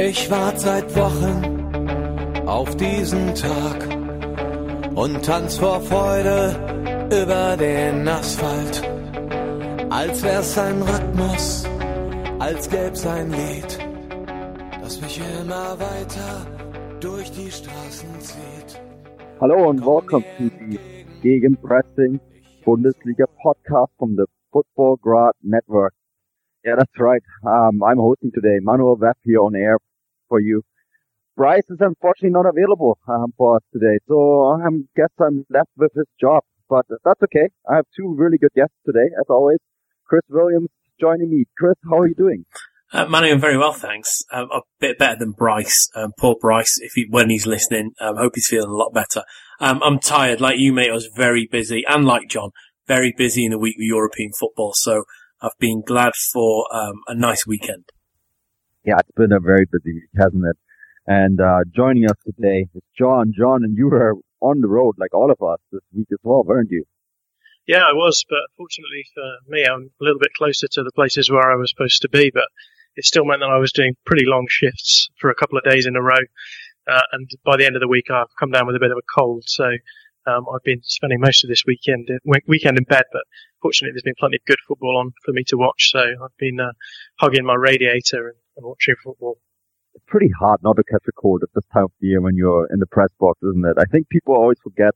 Ich warte seit Wochen auf diesen Tag und tanz vor Freude über den Asphalt. Als wär's ein Rhythmus, als gäb's ein Lied, das mich immer weiter durch die Straßen zieht. And welcome to the Gegenpressing Bundesliga podcast from the Football Grad Network. Yeah, that's right. Um, I'm hosting today Manuel Veff here on air for you. Bryce is unfortunately not available um, for us today, so I guess I'm left with his job. But that's okay. I have two really good guests today, as always. Chris Williams joining me. Chris, how are you doing? Uh, I'm very well, thanks. Um, a bit better than Bryce. Um, poor Bryce, if he, when he's listening, I um, hope he's feeling a lot better. Um, I'm tired, like you, mate. I was very busy, and like John, very busy in the week with European football. So I've been glad for um, a nice weekend. Yeah, it's been a very busy week, hasn't it? And uh, joining us today is John. John, and you were on the road like all of us this week as well, weren't you? Yeah, I was, but fortunately for me, I'm a little bit closer to the places where I was supposed to be. But it still meant that I was doing pretty long shifts for a couple of days in a row. Uh, and by the end of the week, I've come down with a bit of a cold. So um, I've been spending most of this weekend weekend in bed, but fortunately, there's been plenty of good football on for me to watch. So I've been uh, hugging my radiator and, and, watching football. It's pretty hard not to catch a cold at this time of the year when you're in the press box, isn't it? I think people always forget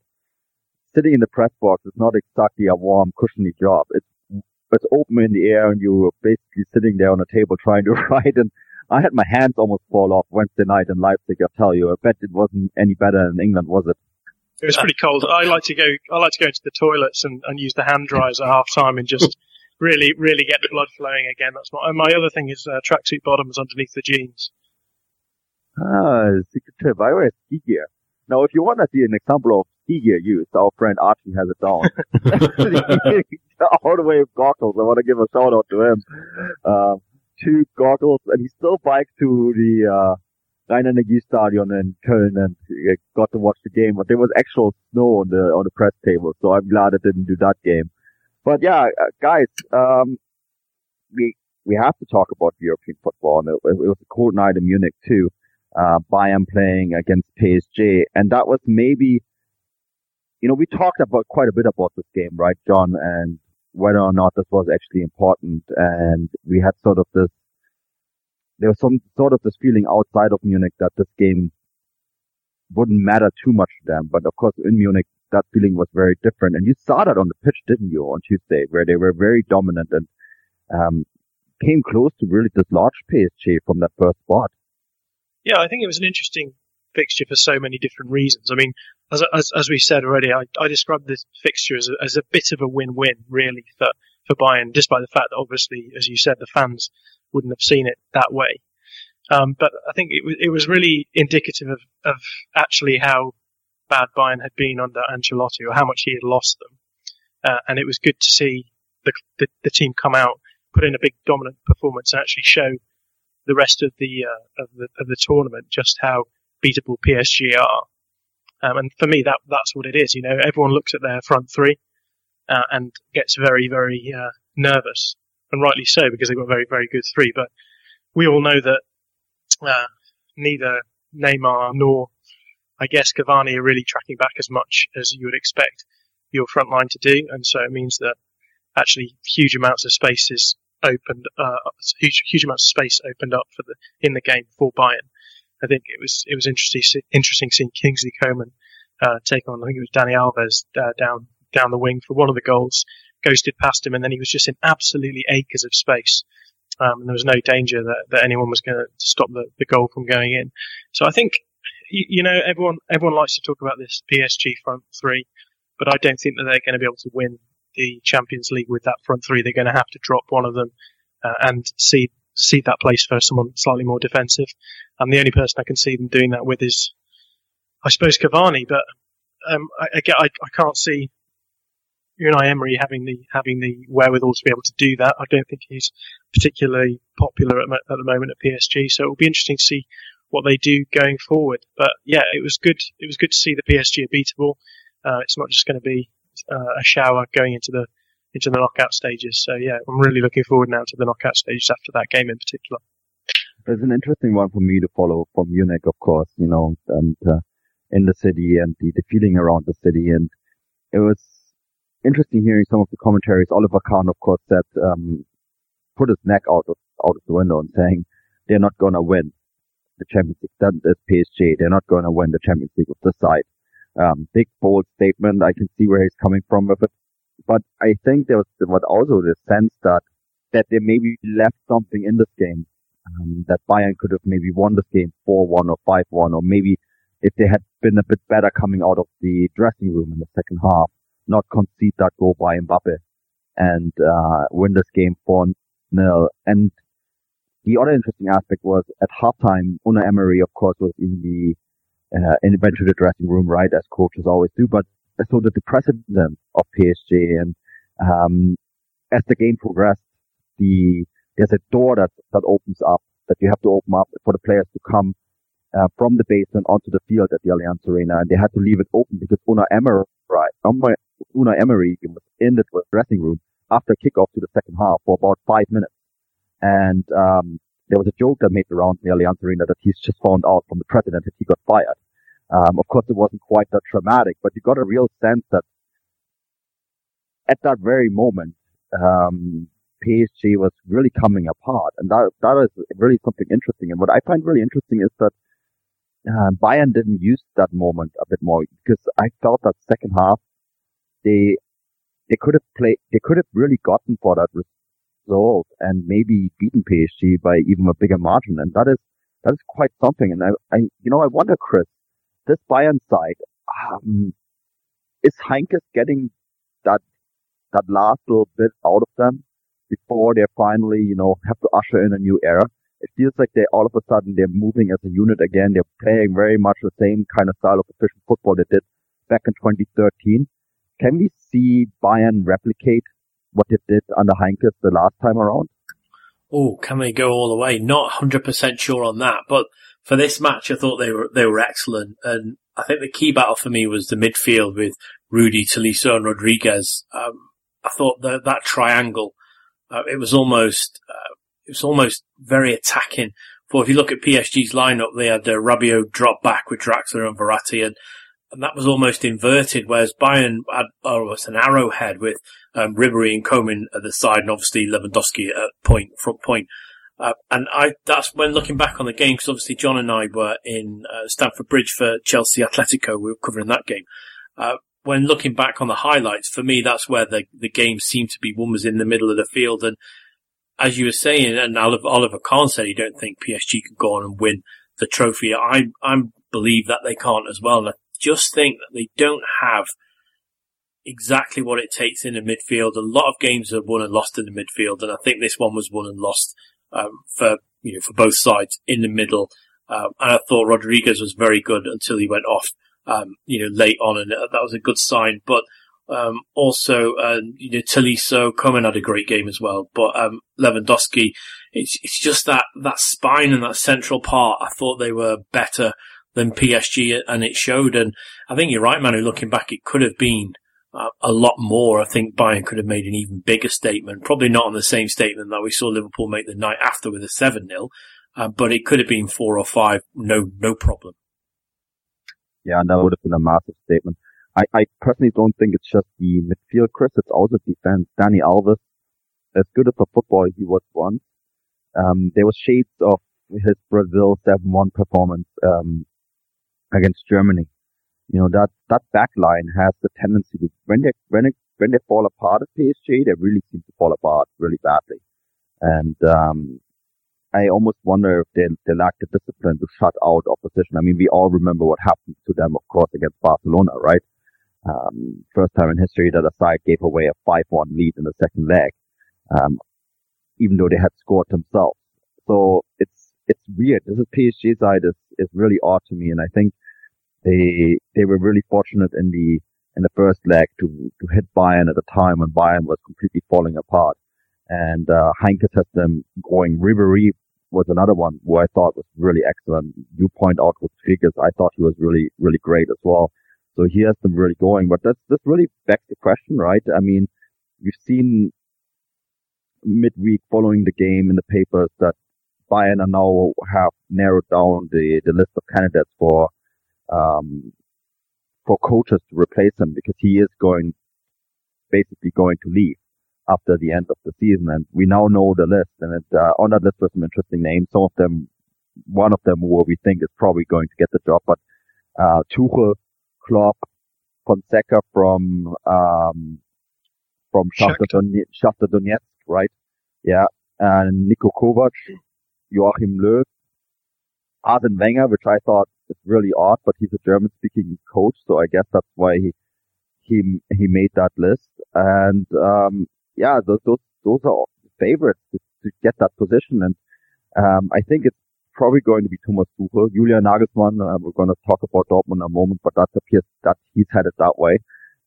sitting in the press box is not exactly a warm, cushiony job. It's it's open in the air and you're basically sitting there on a table trying to write. And I had my hands almost fall off Wednesday night in Leipzig. I tell you, I bet it wasn't any better in England, was it? It was pretty cold. I like to go. I like to go into the toilets and, and use the hand dryers at half time and just really, really get the blood flowing again. That's my. my other thing is uh, tracksuit bottoms underneath the jeans. Ah, secret tip. I wear ski gear. Now, if you want to see an example of ski gear used, our friend Archie has it down. All the way with goggles. I want to give a shout out to him. Um, two goggles, and he still bikes to the uh, Rhein-Energiestadion in Köln and got to watch the game, but there was actual snow on the on the press table, so I'm glad I didn't do that game. But yeah, uh, guys, um, we we have to talk about European football, and it, it was a cold night in Munich too. Uh, Bayern playing against PSG, and that was maybe, you know, we talked about quite a bit about this game, right, John, and whether or not this was actually important, and we had sort of this there was some sort of this feeling outside of Munich that this game wouldn't matter too much to them. But of course, in Munich, that feeling was very different. And you saw that on the pitch, didn't you, on Tuesday, where they were very dominant and um, came close to really dislodge PSG from that first spot. Yeah, I think it was an interesting fixture for so many different reasons. I mean, as as, as we said already, I, I described this fixture as a, as a bit of a win-win, really, for for Bayern, despite the fact that obviously, as you said, the fans wouldn't have seen it that way. Um, but I think it, it was really indicative of, of actually how bad Bayern had been under Ancelotti or how much he had lost them. Uh, and it was good to see the, the, the, team come out, put in a big dominant performance and actually show the rest of the, uh, of the, of the tournament just how beatable PSG are. Um, and for me, that, that's what it is. You know, everyone looks at their front three, uh, and gets very, very, uh, nervous and rightly so because they've got a very, very good three. But we all know that uh, neither Neymar nor, I guess, Cavani are really tracking back as much as you would expect your front line to do, and so it means that actually huge amounts of space is opened, uh, huge, huge amounts of space opened up for the in the game for Bayern. I think it was it was interesting interesting seeing Kingsley Coman uh, take on I think it was Dani Alves uh, down down the wing for one of the goals, ghosted past him, and then he was just in absolutely acres of space. Um, and there was no danger that, that anyone was going to stop the, the goal from going in. So I think, you, know, everyone everyone likes to talk about this PSG front three, but I don't think that they're going to be able to win the Champions League with that front three. They're going to have to drop one of them uh, and see see that place for someone slightly more defensive. And the only person I can see them doing that with is, I suppose, Cavani. But um, I, I, I can't see Unai Emery having the having the wherewithal to be able to do that. I don't think he's particularly popular at, at the moment at PSG. So it will be interesting to see what they do going forward. But yeah, it was good. It was good to see the PSG are beatable. Uh, it's not just going to be uh, a shower going into the into the knockout stages. So yeah, I'm really looking forward now to the knockout stages after that game in particular. There's an interesting one for me to follow from Munich, of course, you know, and uh, in the city and the, the feeling around the city. And it was interesting hearing some of the commentaries. Oliver Kahn, of course, said, um, put his neck out of, out of the window and saying they're not going to win the Champions League. That is PSG. They're not going to win the Champions League with this side. Um, big bold statement. I can see where he's coming from with it. But I think there was, was also the sense that, that they maybe left something in this game. Um, that Bayern could have maybe won this game 4-1 or 5-1 or maybe if they had been a bit better coming out of the dressing room in the second half, not concede that goal by Mbappe and, uh, win this game 4-0. And the other interesting aspect was at halftime, Unai Emery, of course, was in the uh, in eventually the dressing room, right, as coaches always do. But so did the president of PSG, and um, as the game progressed, the there's a door that that opens up that you have to open up for the players to come uh, from the basement onto the field at the Allianz Arena, and they had to leave it open because Unai Emery, right, Unai Emery was in the dressing room after kickoff to the second half for about five minutes. And um, there was a joke that made the round in the Allianz Arena that he's just found out from the president that he got fired. Um, of course, it wasn't quite that traumatic, but you got a real sense that at that very moment, um, PSG was really coming apart, and that that is really something interesting. And what I find really interesting is that uh, Bayern didn't use that moment a bit more because I felt that second half they they could have played they could have really gotten for that result and maybe beaten PSG by even a bigger margin. And that is, that is quite something. And I, I you know, I wonder, Chris, this Bayern side, um, is Heynckes getting that, that last little bit out of them before they finally, you know, have to usher in a new era? It feels like they all of a sudden they're moving as a unit again. They're playing very much the same kind of style of efficient football they did back in 2013. Can we see Bayern replicate what they did under Heynckes the last time around? Oh, can they go all the way? Not 100% sure on that, but for this match, I thought they were, they were excellent. And I think the key battle for me was the midfield with Rudy, Tolisso and Rodriguez. Um, I thought that, that triangle, uh, it was almost, uh, it was almost very attacking. For if you look at PSG's lineup, they had uh, Rabiot drop back with Draxler and Verratti and and that was almost inverted, whereas Bayern had almost an arrowhead with um, Ribery and Coman at the side, and obviously Lewandowski at point front point. Uh, and I that's when looking back on the game because obviously John and I were in uh, Stamford Bridge for Chelsea Atletico. We were covering that game. Uh, when looking back on the highlights, for me, that's where the the game seemed to be. One was in the middle of the field, and as you were saying, and Oliver, Oliver Kahn said he don't think PSG could go on and win the trophy. I I believe that they can't as well. And I just think that they don't have exactly what it takes in the midfield. A lot of games are won and lost in the midfield, and I think this one was won and lost um, for you know for both sides in the middle. Um, and I thought Rodriguez was very good until he went off, um, you know, late on, and that was a good sign. But um, also, uh, you know, Tolisso, Coman had a great game as well. But um, Lewandowski, it's it's just that that spine and that central part. I thought they were better than PSG, and it showed. And I think you're right, Manu. Looking back, it could have been uh, a lot more. I think Bayern could have made an even bigger statement. Probably not on the same statement that we saw Liverpool make the night after with a seven 0 uh, but it could have been four or five. No, no problem. Yeah, and that would have been a massive statement. I, I personally don't think it's just the midfield, Chris. It's also defense. Dani Alves, as good of a footballer he was once, um, there was shades of his Brazil 7-1 performance, um, against Germany. You know, that, that back line has the tendency to, when they, when it, when they fall apart at PSG, they really seem to fall apart really badly. And, um, I almost wonder if they, they lack the discipline to shut out opposition. I mean, we all remember what happened to them, of course, against Barcelona, right? Um, first time in history that a side gave away a 5-1 lead in the second leg, um, even though they had scored themselves. So it's, it's weird. This is PSG side is, is really odd to me. And I think they they were really fortunate in the in the first leg to to hit Bayern at a time when Bayern was completely falling apart. And uh, Heynckes has them going. Ribery was another one who I thought was really excellent. You point out with figures, I thought he was really really great as well. So he has them really going. But that's this really begs the question, right? I mean, we've seen midweek following the game in the papers that Bayern are now have narrowed down the, the list of candidates for, um, for coaches to replace him because he is going, basically going to leave after the end of the season. And we now know the list and it, uh, on that list were some interesting names. Some of them, one of them who we think is probably going to get the job, but, uh, Tuchel, Klopp, Fonseca from, um, from Shakhtar Donetsk, Donetsk, right? Yeah. And Niko Kovac, Joachim Löw, Arsene Wenger, which I thought is really odd, but he's a German speaking coach. So I guess that's why he, he, he made that list. And, um, yeah, those, those, those are favorites to, to get that position. And, um, I think it's probably going to be Thomas Tuchel. Julian Nagelsmann, uh, we're going to talk about Dortmund in a moment, but that appears that he's headed that way.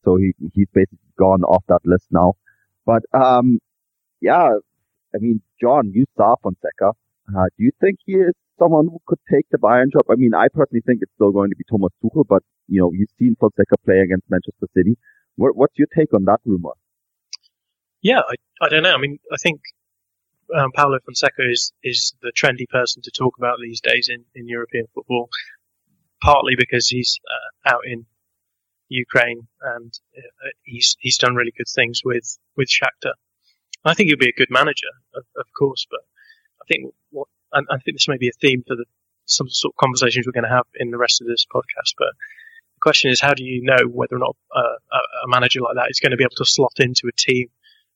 So he, he's basically gone off that list now. But, um, yeah, I mean, John, you saw Fonseca. Uh, do you think he is someone who could take the Bayern job? I mean, I personally think it's still going to be Thomas Tuchel, but, you know, you've seen Fonseca play against Manchester City. What, what's your take on that rumor? Yeah, I, I don't know. I mean, I think um, Paulo Fonseca is is the trendy person to talk about these days in, in European football, partly because he's uh, out in Ukraine and uh, he's he's done really good things with with Shakhtar. I think he'll be a good manager, of, of course, but I think and I think this may be a theme for the some sort of conversations we're going to have in the rest of this podcast. But the question is, how do you know whether or not uh, a manager like that is going to be able to slot into a team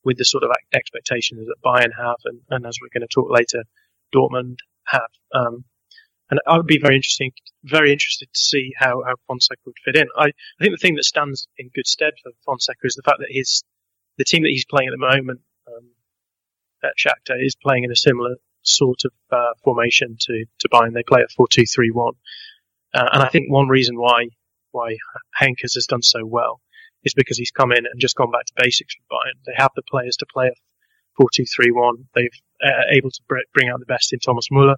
with the sort of expectations that Bayern have, and, and as we're going to talk later, Dortmund have. Um, and I would be very interesting, very interested to see how, how Fonseca would fit in. I, I think the thing that stands in good stead for Fonseca is the fact that his the team that he's playing at the moment um, at Shakhtar is playing in a similar sort of uh, formation to to Bayern. They play at four two three one, uh, and I think one reason why why Heynckes has done so well is because he's come in and just gone back to basics for Bayern. They have the players to play a 4-2-3-1. They've uh, able to bring out the best in Thomas Muller,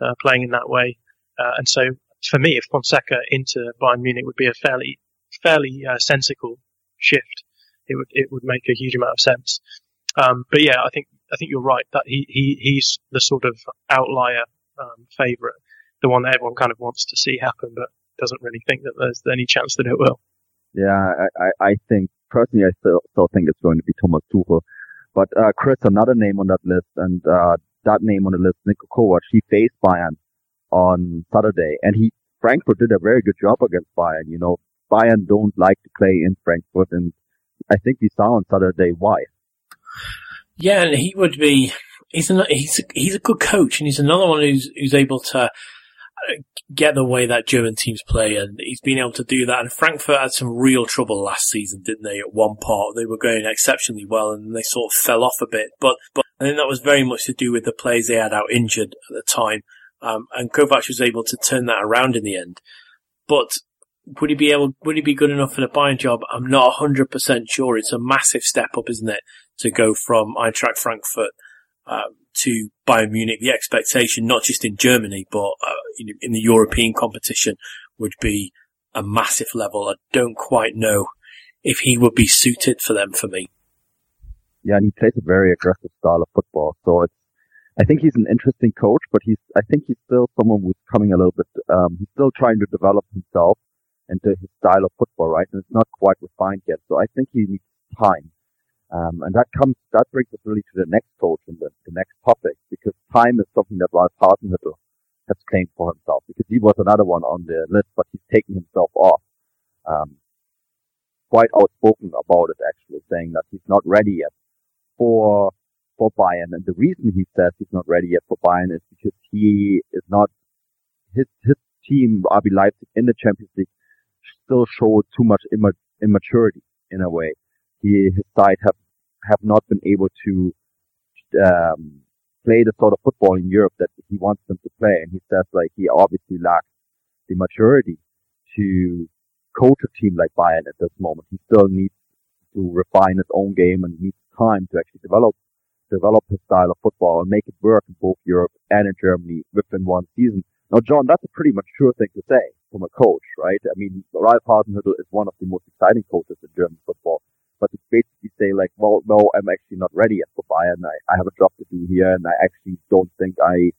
uh, playing in that way. Uh, and so for me, if Fonseca into Bayern Munich would be a fairly, fairly uh, sensible shift. It would, it would make a huge amount of sense. Um, but yeah, I think, I think you're right that he, he, he's the sort of outlier, um, favorite, the one that everyone kind of wants to see happen, but doesn't really think that there's any chance that it will. Yeah, I, I think personally, I still, still think it's going to be Thomas Tuchel. But uh, Chris, another name on that list, and uh, that name on the list, Niko Kovac, he faced Bayern on Saturday, and he Frankfurt did a very good job against Bayern. You know, Bayern don't like to play in Frankfurt, and I think we saw on Saturday why. Yeah, and he would be. He's a, he's he's a good coach, and he's another one who's who's able to get the way that German teams play, and he's been able to do that. And Frankfurt had some real trouble last season, didn't they? At one part, they were going exceptionally well, and they sort of fell off a bit. But but I think that was very much to do with the players they had out injured at the time, um, and Kovac was able to turn that around in the end. But would he be able? Would he be good enough for the Bayern job? I'm not 100 percent sure. It's a massive step up, isn't it, to go from Eintracht Frankfurt um, to Bayern Munich, the expectation, not just in Germany, but uh, in the European competition, would be a massive level. I don't quite know if he would be suited for them for me. Yeah, and he plays a very aggressive style of football. So it's, I think he's an interesting coach, but he's, I think he's still someone who's coming a little bit, um, he's still trying to develop himself into his style of football, right? And it's not quite refined yet. So I think he needs time. Um, and that comes, that brings us really to the next coach and the, the next topic, because time is something that Ralph Hasenhüttl has claimed for himself, because he was another one on the list, but he's taking himself off. Um, quite outspoken about it, actually, saying that he's not ready yet for, for Bayern. And the reason he says he's not ready yet for Bayern is because he is not, his, his team, RB Leipzig in the Champions League still showed too much immaturity in a way he, his side have, have not been able to, um, play the sort of football in Europe that he wants them to play. And he says like he obviously lacks the maturity to coach a team like Bayern at this moment. He still needs to refine his own game and needs time to actually develop develop his style of football and make it work in both Europe and in Germany within one season. Now, John, that's a pretty mature thing to say from a coach, right? I mean, Ralph Hasenhüttl is one of the most exciting coaches in German football but to basically say like, well, no, I'm actually not ready yet for Bayern. I, I have a job to do here, and I actually don't think I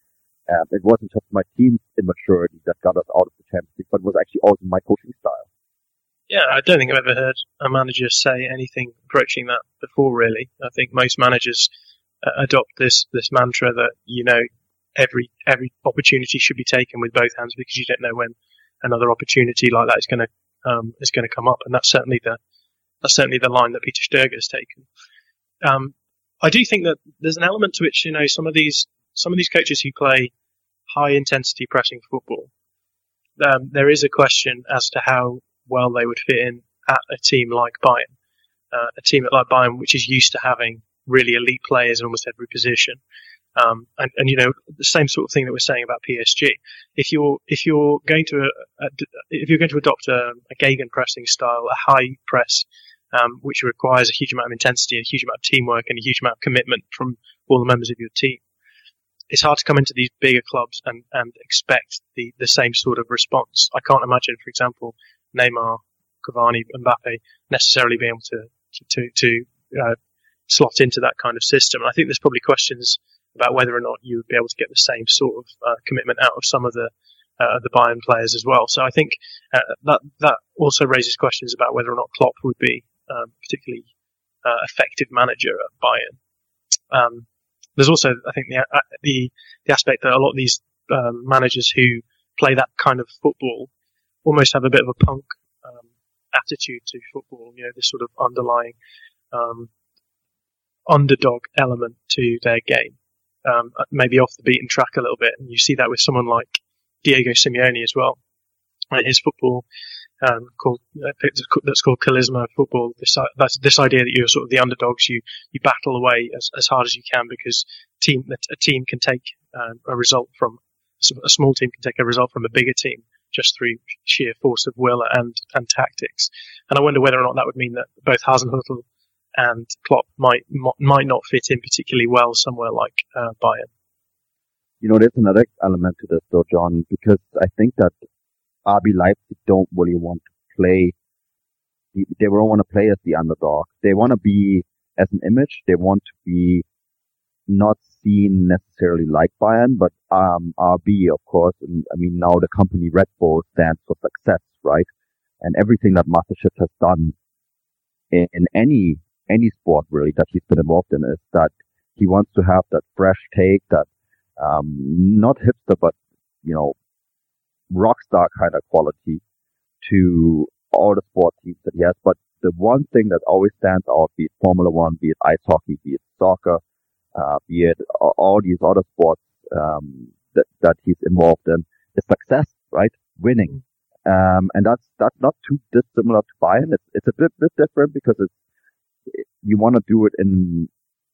it wasn't just my team's immaturity that got us out of the Champions League, but it was actually also my coaching style. Yeah, I don't think I've ever heard a manager say anything approaching that before. Really, I think most managers uh, adopt this this mantra that you know every every opportunity should be taken with both hands because you don't know when another opportunity like that is going to um, is going to come up, and that's certainly the that's certainly the line that Peter Stöger has taken. Um, I do think that there's an element to which you know some of these some of these coaches who play high intensity pressing football, um, there is a question as to how well they would fit in at a team like Bayern, uh, a team like Bayern which is used to having really elite players in almost every position. Um, and, and, you know the same sort of thing that we're saying about PSG. If you're if you're going to uh, if you're going to adopt a, a Gegen pressing style, a high press, um, which requires a huge amount of intensity, a huge amount of teamwork, and a huge amount of commitment from all the members of your team, it's hard to come into these bigger clubs and, and expect the, the same sort of response. I can't imagine, for example, Neymar, Cavani, Mbappe necessarily being able to to to, uh, slot into that kind of system. And I think there's probably questions about whether or not you would be able to get the same sort of uh, commitment out of some of the uh, the Bayern players as well. So I think uh, that that also raises questions about whether or not Klopp would be um, particularly uh, effective manager at Bayern. Um, there's also, I think, the uh, the, the aspect that a lot of these um, managers who play that kind of football almost have a bit of a punk um, attitude to football. You know, this sort of underlying um, underdog element to their game um, maybe off the beaten track a little bit. And you see that with someone like Diego Simeone as well. And his football um, called uh, that's called Cholismo football. This that's this idea that you're sort of the underdogs. You you battle away as, as hard as you can because team a team can take um, a result from a small team can take a result from a bigger team just through sheer force of will and and tactics. And I wonder whether or not that would mean that both Hasenhüttl and Klopp might might not fit in particularly well somewhere like uh, Bayern. You know, there's another element to this though, John, because I think that RB Leipzig don't really want to play. They don't want to play as the underdog. They want to be as an image. They want to be not seen necessarily like Bayern, but um, RB, of course. And I mean, now the company Red Bull stands for success, right? And everything that Mateschitz has done in, in any any sport really that he's been involved in is that he wants to have that fresh take, that um, not hipster, but you know, rock star kind of quality to all the sport teams that he has. But the one thing that always stands out, be it Formula One, be it ice hockey, be it soccer, uh, be it all these other sports um, that that he's involved in, is success, right? Winning. Um, and that's that's not too dissimilar to Bayern. It's it's a bit bit different because it's you want to do it in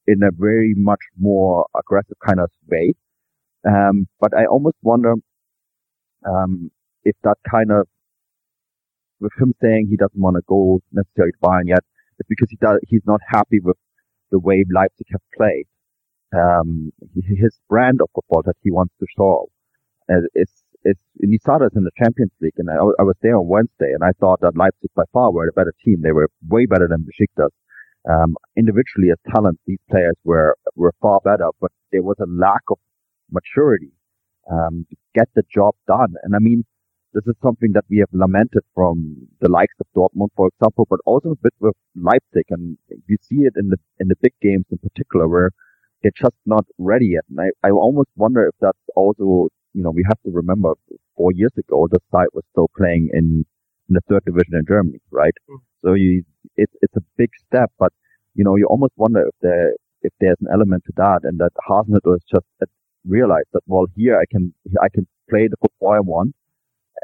in a very much more aggressive kind of way. Um, but I almost wonder um, if that kind of with him saying he doesn't want to go necessarily to Bayern yet, it's because he does he's not happy with the way Leipzig have played. Um, his brand of football that he wants to show. Uh, it's it's and he saw this in the Champions League, and I, I was there on Wednesday, and I thought that Leipzig by far were a better team. They were way better than Besiktas. Um, individually as talent, these players were, were far better, but there was a lack of maturity, um, get the job done. And I mean, this is something that we have lamented from the likes of Dortmund, for example, but also a bit with Leipzig. And you see it in the, in the big games in particular where they're just not ready yet. And I, I almost wonder if that's also, you know, we have to remember four years ago, the side was still playing in, in the third division in Germany, right? Mm. So you, it's it's a big step, but you know, you almost wonder if there if there's an element to that, and that Hasenhüttl is just realized that well, here I can I can play the football I want,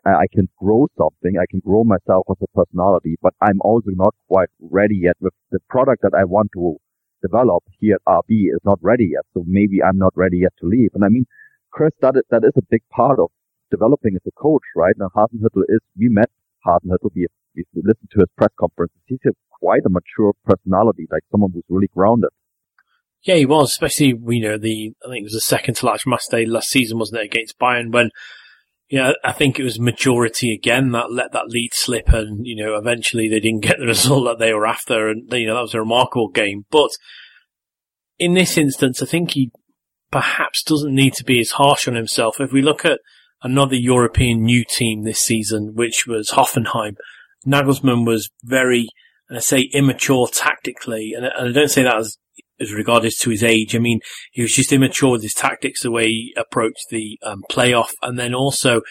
I can grow something, I can grow myself as a personality, but I'm also not quite ready yet with the product that I want to develop here at RB is not ready yet. So maybe I'm not ready yet to leave. And I mean, Chris, that is, that is a big part of developing as a coach, right? Now Hasenhüttl is, we met Hasenhüttl, we, we listened to his press conferences. He's a quite a mature personality, like someone who's really grounded. Yeah, he was, especially, you know, the, I think it was the second to last match day last season, wasn't it, against Bayern when, know, I think it was majority again that let that lead slip and, you know, eventually they didn't get the result that they were after and, you know, that was a remarkable game. But in this instance, I think he, perhaps doesn't need to be as harsh on himself. If we look at another European new team this season, which was Hoffenheim, Nagelsmann was very, I say, immature tactically, and, I don't say that as as regarded to his age. I mean, he was just immature with his tactics, the way he approached the um, playoff, and then also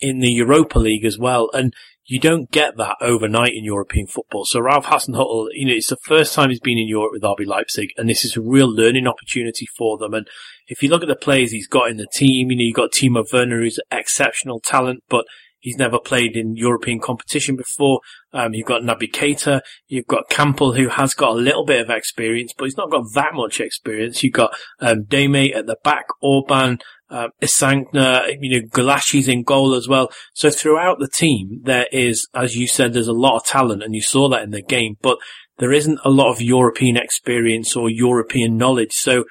in the Europa League as well. And you don't get that overnight in European football. So Ralph Hasenhüttl, you know, it's the first time he's been in Europe with RB Leipzig, and this is a real learning opportunity for them. And if you look at the players he's got in the team, you know, you've got Timo Werner, who's exceptional talent, but he's never played in European competition before. Um, you've got Naby Keita, you've got Kampl, who has got a little bit of experience, but he's not got that much experience. You've got um, at the back, Orban, Isangna, you know, Gulácsi's in goal as well. So throughout the team, there is, as you said, there's a lot of talent and you saw that in the game, but there isn't a lot of European experience or European knowledge. So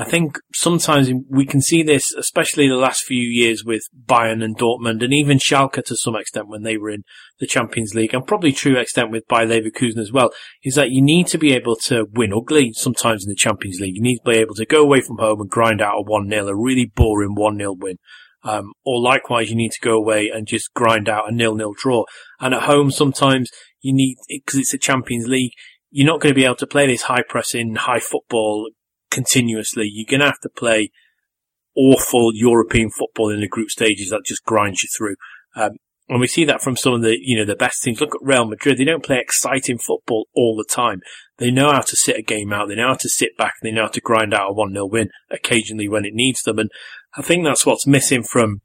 I think sometimes we can see this, especially the last few years with Bayern and Dortmund and even Schalke to some extent when they were in the Champions League and probably true extent with Bayer Leverkusen as well, is that you need to be able to win ugly sometimes in the Champions League. You need to be able to go away from home and grind out a 1-0, a really boring 1-0 win. Um, or likewise, you need to go away and just grind out a nil-nil draw. And at home, sometimes you need, because it's a Champions League, you're not going to be able to play this high pressing, high football continuously. You're going to have to play awful European football in the group stages that just grinds you through. Um, and we see that from some of the, you know, the best teams. Look at Real Madrid. They don't play exciting football all the time. They know how to sit a game out. They know how to sit back. They know how to grind out a 1-0 win occasionally when it needs them. And I think that's what's missing from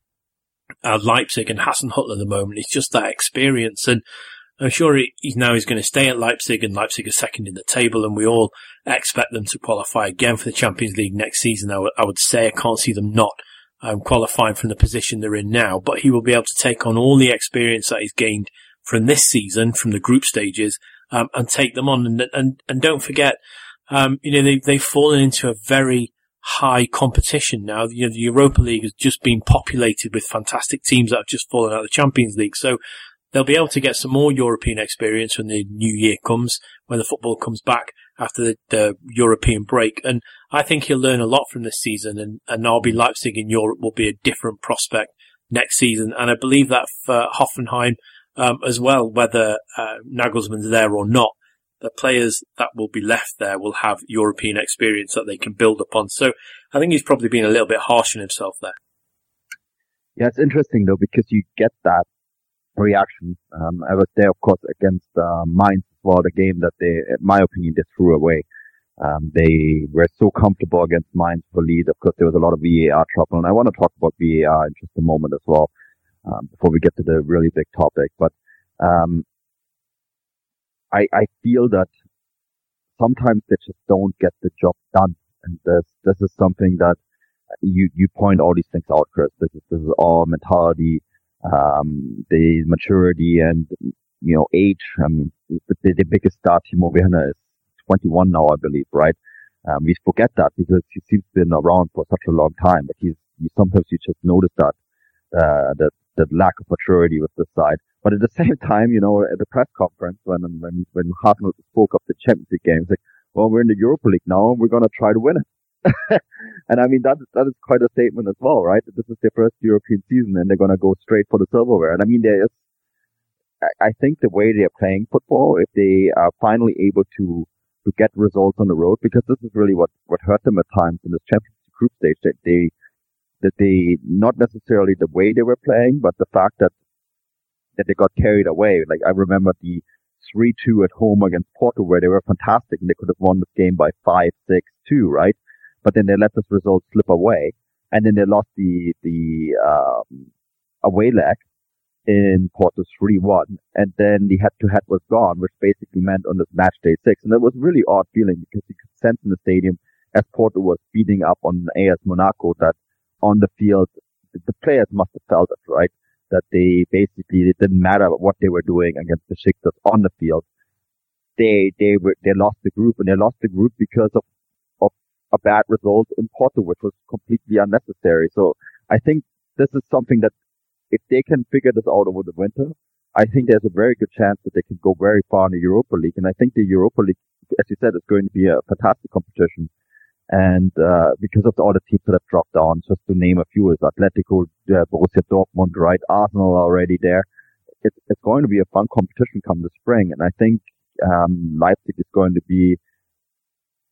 uh, Leipzig and Hasenhüttl at the moment. It's just that experience. And I'm sure he's now he's going to stay at Leipzig and Leipzig are second in the table and we all expect them to qualify again for the Champions League next season. I, w- I would say I can't see them not um, qualifying from the position they're in now, but he will be able to take on all the experience that he's gained from this season, from the group stages, um, and take them on. And, and, and don't forget, um, you know, they, they've fallen into a very high competition now. You know, the Europa League has just been populated with fantastic teams that have just fallen out of the Champions League. So they'll be able to get some more European experience when the new year comes, when the football comes back after the, the European break. And I think he'll learn a lot from this season and, and RB Leipzig in Europe will be a different prospect next season. And I believe that for Hoffenheim, um, as well, whether, uh, Nagelsmann's there or not, the players that will be left there will have European experience that they can build upon. So I think he's probably been a little bit harsh on himself there. Yeah, it's interesting though because you get that reaction. Um, I was there, of course, against uh, Mainz as well, the game that they, in my opinion, they threw away. Um, they were so comfortable against Mainz for lead. Of course, there was a lot of VAR trouble, and I want to talk about VAR in just a moment as well, um, before we get to the really big topic. But um, I, I feel that sometimes they just don't get the job done, and this this is something that you you point all these things out, Chris. This is this is all mentality um, the maturity and, you know, age. I mean, the, the biggest star, Timo Werner, is 21 now, I believe, right? Um, we forget that because he seems been around for such a long time, but he's, you, sometimes you just notice that, uh, that, that lack of maturity with the side. But at the same time, you know, at the press conference, when, when, when Hasenhüttl spoke of the Champions League games, like, well, we're in the Europa League now and we're going to try to win it. and I mean, that, that is quite a statement as well, right? This is their first European season and they're going to go straight for the silverware. And I mean, there is, I think the way they're playing football, if they are finally able to, to get results on the road, because this is really what, what hurt them at times in this Champions League group stage, that they, that they, not necessarily the way they were playing, but the fact that, that they got carried away. Like I remember the 3-2 at home against Porto where they were fantastic and they could have won this game by 5-6-2, right? But then they let this result slip away, and then they lost the the um, away leg in Porto 3-1, and then the head-to-head was gone, which basically meant on this match day six, and it was really odd feeling because you could sense in the stadium as Porto was beating up on AS Monaco that on the field the players must have felt it, right? That they basically it didn't matter what they were doing against the Besiktas on the field. They they were they lost the group and they lost the group because of a bad result in Porto, which was completely unnecessary. So I think this is something that if they can figure this out over the winter, I think there's a very good chance that they can go very far in the Europa League. And I think the Europa League, as you said, is going to be a fantastic competition. And uh, because of the other teams that have dropped down, just to name a few, is Atletico, uh, Borussia Dortmund, right? Arsenal already there. It's, it's going to be a fun competition come the spring. And I think um, Leipzig is going to be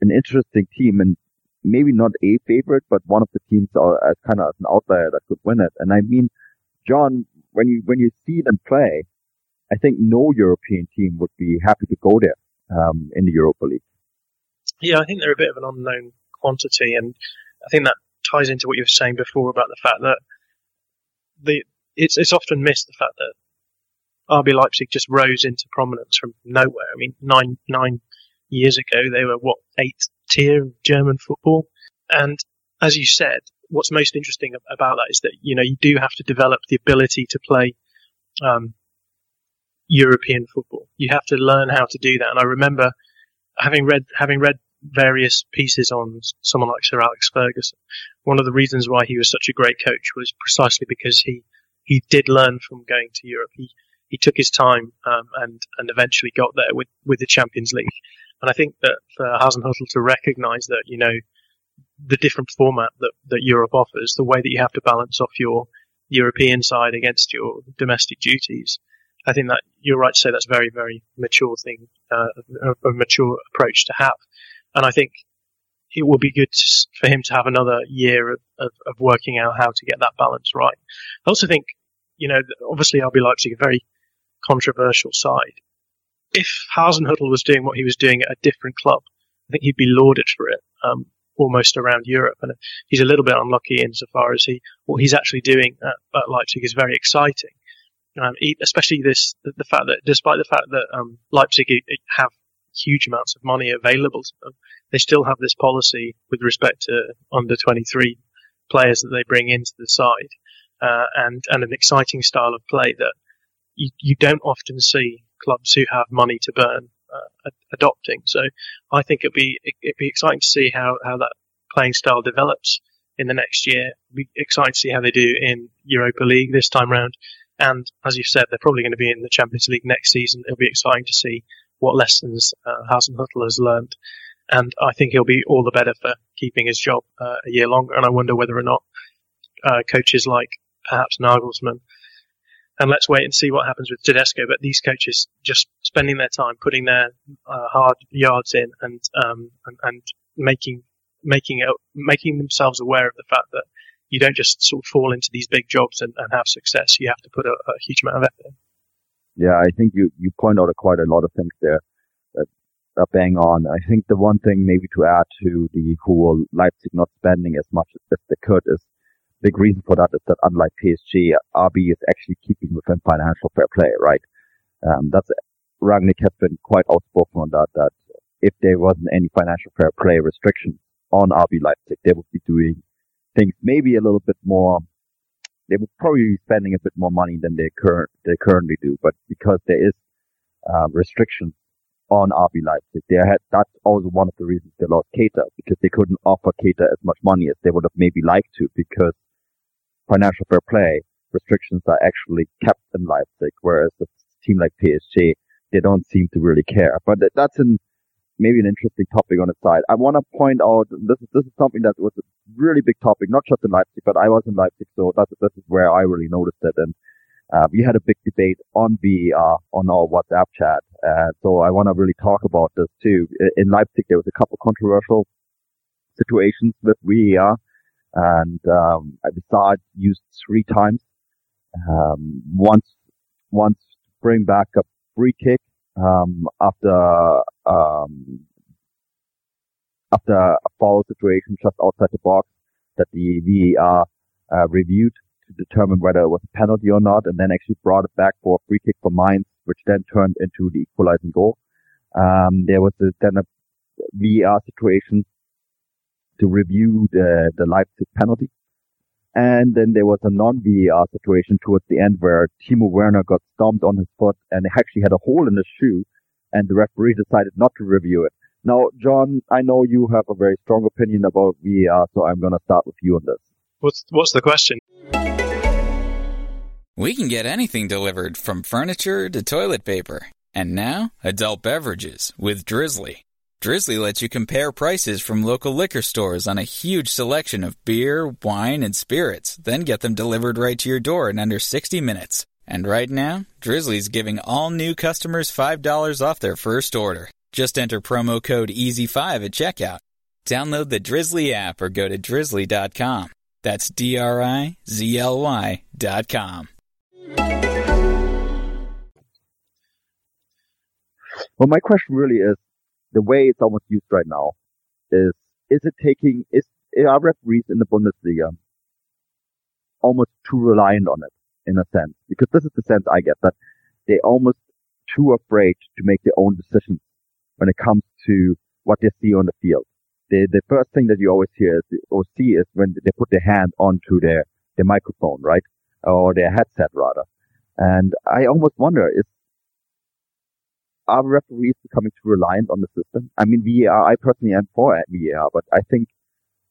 an interesting team and maybe not a favorite, but one of the teams are, as kind of as an outlier that could win it. And I mean, John, when you when you see them play, I think no European team would be happy to go there um, in the Europa League. Yeah, I think they're a bit of an unknown quantity, and I think that ties into what you were saying before about the fact that the it's it's often missed the fact that RB Leipzig just rose into prominence from nowhere. I mean, nine nine years ago they were what eighth tier of German football, and as you said, what's most interesting about that is that you know you do have to develop the ability to play um, European football. You have to learn how to do that. And I remember having read having read various pieces on someone like Sir Alex Ferguson. One of the reasons why he was such a great coach was precisely because he he did learn from going to Europe. He he took his time um, and and eventually got there with with the Champions League. And I think that for Hasenhüttl to recognise that you know the different format that, that Europe offers, the way that you have to balance off your European side against your domestic duties. I think that you're right to say that's a very, very mature thing, uh, a, a mature approach to have. And I think it will be good for him to have another year of, of, of, working out how to get that balance right. I also think, you know, obviously I'll RB Leipzig a very controversial side. If Hasenhüttl was doing what he was doing at a different club, I think he'd be lauded for it. Um, almost around Europe. And he's a little bit unlucky insofar as he what he's actually doing at, at Leipzig is very exciting. Um, especially this the, the, fact that despite the fact that um, Leipzig have huge amounts of money available to them, they still have this policy with respect to under 23 players that they bring into the side, uh, and and an exciting style of play that you, you don't often see clubs who have money to burn uh, adopting. So I think it'd be it'd be exciting to see how how that playing style develops in the next year. It'd be exciting to see how they do in Europa League this time round. And as you said, they're probably going to be in the Champions League next season. It'll be exciting to see what lessons uh, Hasenhüttl has learned. And I think he'll be all the better for keeping his job uh, a year longer. And I wonder whether or not uh, coaches like perhaps Nagelsmann and let's wait and see what happens with Tedesco. But these coaches just spending their time putting their uh, hard yards in and, um, and, and making making it, making themselves aware of the fact that you don't just sort of fall into these big jobs and, and have success. You have to put a, a, huge amount of effort in. Yeah, I think you you point out quite a lot of things there that are bang on. I think the one thing maybe to add to the whole Leipzig not spending as much as they could is big reason for that is that unlike PSG, RB is actually keeping within financial fair play, right? Um, that's Rangnick has been quite outspoken on that. That if there wasn't any financial fair play restrictions on RB Leipzig, they would be doing things maybe a little bit more. They would probably be spending a bit more money than they current they currently do, but because there is uh, restrictions on RB Leipzig, they had that's also one of the reasons they lost Keita because they couldn't offer Keita as much money as they would have maybe liked to because financial fair play restrictions are actually kept in Leipzig, whereas a team like PSG, they don't seem to really care. But that's an, maybe an interesting topic on its side. I want to point out this is this is something that was a really big topic, not just in Leipzig, but I was in Leipzig, so that's this is where I really noticed it. And uh, we had a big debate on VAR on our WhatsApp chat. Uh, so I want to really talk about this too. In Leipzig, there was a couple controversial situations with VAR and um, I decided used three times. Um, once, once to bring back a free kick um, after um, after a foul situation just outside the box that the VAR uh, reviewed to determine whether it was a penalty or not, and then actually brought it back for a free kick for Mainz, which then turned into the equalizing goal. Um, there was a, then a VAR situation to review the, the Leipzig penalty. And then there was a non-VAR situation towards the end where Timo Werner got stomped on his foot and actually had a hole in his shoe and the referee decided not to review it. Now, John, I know you have a very strong opinion about VAR, so I'm going to start with you on this. What's, what's the question? We can get anything delivered from furniture to toilet paper. And now, adult beverages with Drizly. Drizly lets you compare prices from local liquor stores on a huge selection of beer, wine, and spirits, then get them delivered right to your door in under 60 minutes. And right now, Drizly's giving all new customers $5 off their first order. Just enter promo code EASY5 at checkout. Download the Drizly app or go to drizly.com. That's D R I Z L Y dot com. Well, my question really is the way it's almost used right now is is it taking is are referees in the Bundesliga almost too reliant on it in a sense? Because this is the sense I get that they almost too afraid to make their own decisions when it comes to what they see on the field. The the first thing that you always hear is, or see is when they put their hand onto their their microphone, right, or their headset rather. And I almost wonder is are referees becoming too reliant on the system? I mean, VAR, I personally am for VAR, but I think,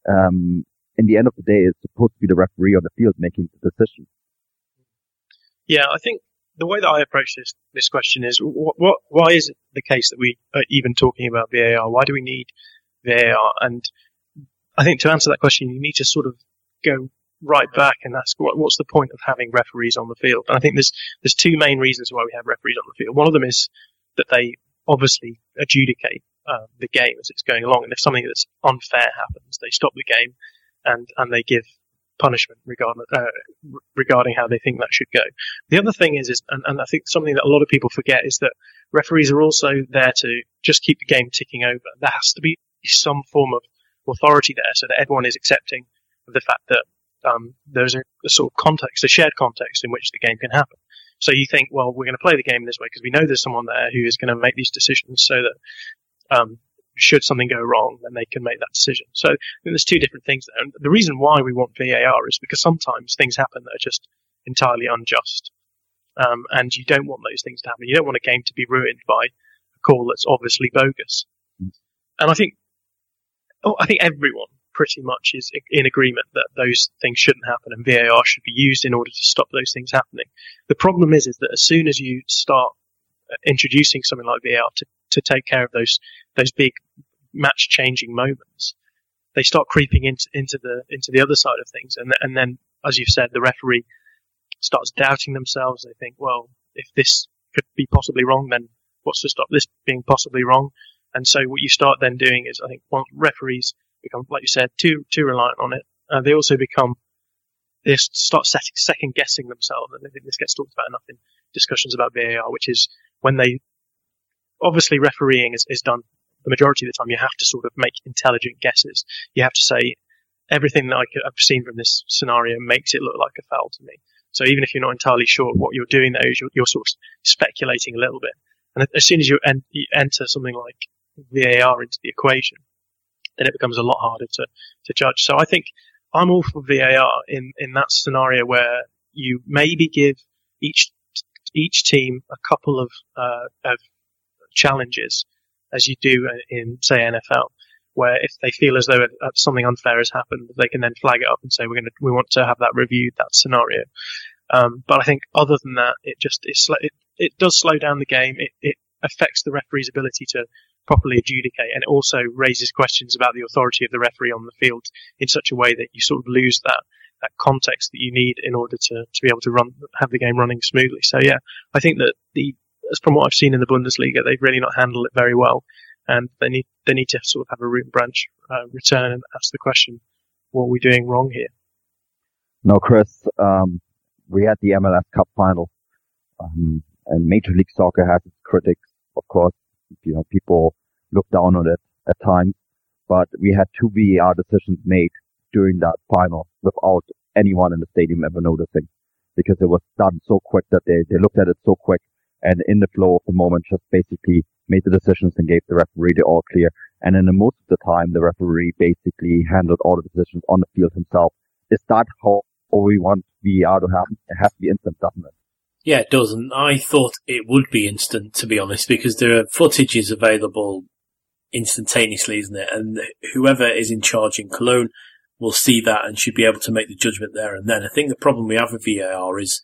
um, in the end of the day, it's supposed to be the referee on the field making the decision. Yeah, I think the way that I approach this this question is what, what why is it the case that we are even talking about VAR? Why do we need VAR? And I think to answer that question, you need to sort of go right back and ask what, what's the point of having referees on the field? And I think there's there's two main reasons why we have referees on the field. One of them is that they obviously adjudicate uh, the game as it's going along, and if something that's unfair happens, they stop the game and and they give punishment regarding uh, regarding how they think that should go. The other thing is, is and, and I think something that a lot of people forget is that referees are also there to just keep the game ticking over. There has to be some form of authority there, so that everyone is accepting of the fact that um, there's a, a, sort of context, a shared context in which the game can happen. So you think, well, we're going to play the game this way because we know there's someone there who is going to make these decisions so that um, should something go wrong, then they can make that decision. So there's two different things there. And the reason why we want VAR is because sometimes things happen that are just entirely unjust. Um, and you don't want those things to happen. You don't want a game to be ruined by a call that's obviously bogus. And I think, oh, I think everyone pretty much is in agreement that those things shouldn't happen and VAR should be used in order to stop those things happening. The problem is, is that as soon as you start uh, introducing something like VAR to, to take care of those, those big match changing moments, they start creeping into, into the, into the other side of things. And, and then, as you've said, the referee starts doubting themselves. They think, well, if this could be possibly wrong, then what's to stop this being possibly wrong? And so what you start then doing is, I think, well, referees become, like you said, too too reliant on it. Uh, they also become they start setting, second guessing themselves, and I think this gets talked about enough in discussions about VAR, which is when they obviously refereeing is, is done the majority of the time. You have to sort of make intelligent guesses. You have to say everything that I have seen from this scenario makes it look like a foul to me. So even if you're not entirely sure what you're doing there, you're, you're sort of speculating a little bit. And as soon as you, en- you enter something like VAR into the equation, then it becomes a lot harder to, to judge. So I think I'm all for VAR in, in that scenario where you maybe give each each team a couple of, uh, of challenges as you do in say NFL, where if they feel as though something unfair has happened, they can then flag it up and say we're going to we want to have that reviewed that scenario. Um, but I think other than that, it just it, it does slow down the game. It, it affects the referee's ability to properly adjudicate, and it also raises questions about the authority of the referee on the field in such a way that you sort of lose that that context that you need in order to, to be able to run have the game running smoothly. So yeah, I think that the as from what I've seen in the Bundesliga, they've really not handled it very well, and they need they need to sort of have a root and branch uh, return and ask the question, what are we doing wrong here? No, Chris, um, we had the MLS Cup final, um, and Major League Soccer has its critics, of course. You know, people look down on it at times, but we had two VAR decisions made during that final without anyone in the stadium ever noticing because it was done so quick that they, they looked at it so quick and in the flow of the moment just basically made the decisions and gave the referee the all clear. And then most of the time, the referee basically handled all the decisions on the field himself. Is that how we want VAR to happen? It has to be instant, doesn't it? Yeah, it does. And I thought it would be instant, to be honest, because there are footages available instantaneously, isn't it? And whoever is in charge in Cologne will see that and should be able to make the judgment there and then. I think the problem we have with VAR is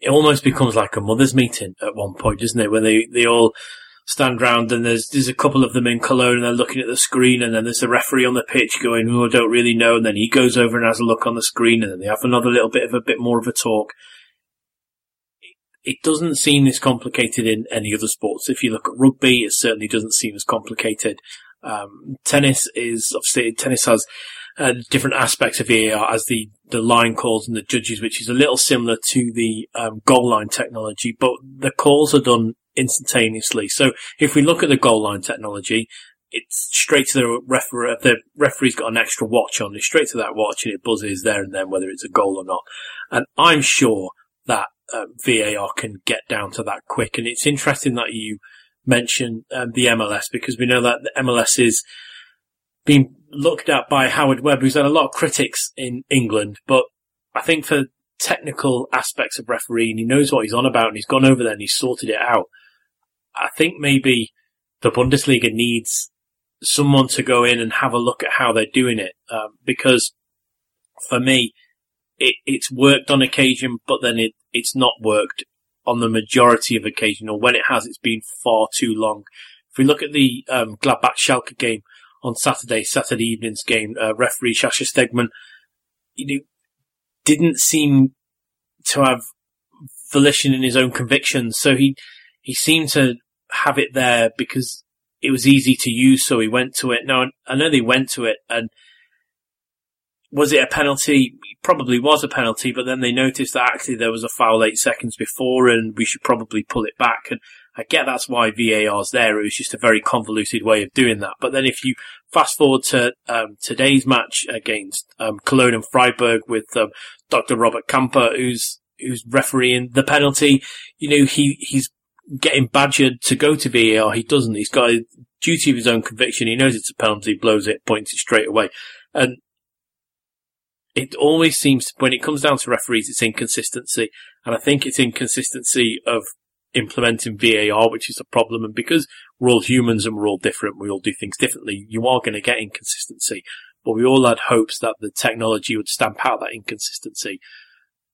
it almost becomes like a mother's meeting at one point, doesn't it? When they, they all stand round and there's there's a couple of them in Cologne and they're looking at the screen and then there's the referee on the pitch going, oh, I don't really know. And then he goes over and has a look on the screen and then they have another little bit of a bit more of a talk. It doesn't seem this complicated in any other sports. If you look at rugby, it certainly doesn't seem as complicated. Um, tennis is obviously tennis has uh, different aspects of VAR as the, the line calls and the judges, which is a little similar to the um, goal line technology, but the calls are done instantaneously. So if we look at the goal line technology, it's straight to the referee. The referee's got an extra watch on. It's straight to that watch and it buzzes there and then whether it's a goal or not. And I'm sure that uh, VAR can get down to that quick. And it's interesting that you mention um, the MLS because we know that the MLS is being looked at by Howard Webb, who's had a lot of critics in England, but I think for technical aspects of refereeing, he knows what he's on about and he's gone over there and he's sorted it out. I think maybe the Bundesliga needs someone to go in and have a look at how they're doing it, um, because for me, it, it's worked on occasion, but then it, it's not worked on the majority of occasion, or when it has, it's been far too long. If we look at the um, Gladbach Schalke game, on Saturday, Saturday evening's game. Uh, referee Sascha Stegemann, you know, didn't seem to have volition in his own convictions. So he, he seemed to have it there because it was easy to use. So he went to it. Now, I know they went to it and was it a penalty? Probably was a penalty, but then they noticed that actually there was a foul eight seconds before and we should probably pull it back. And I get that's why VAR's there. It was just a very convoluted way of doing that. But then if you fast forward to um, today's match against um, Cologne and Freiburg with um, Dr. Robert Kampka, who's who's refereeing the penalty, you know he he's getting badgered to go to VAR. He doesn't. He's got a duty of his own conviction. He knows it's a penalty, blows it, points it straight away, and it always seems when it comes down to referees, it's inconsistency, and I think it's inconsistency of implementing VAR, which is a problem. And because we're all humans and we're all different, we all do things differently, you are going to get inconsistency. But we all had hopes that the technology would stamp out that inconsistency.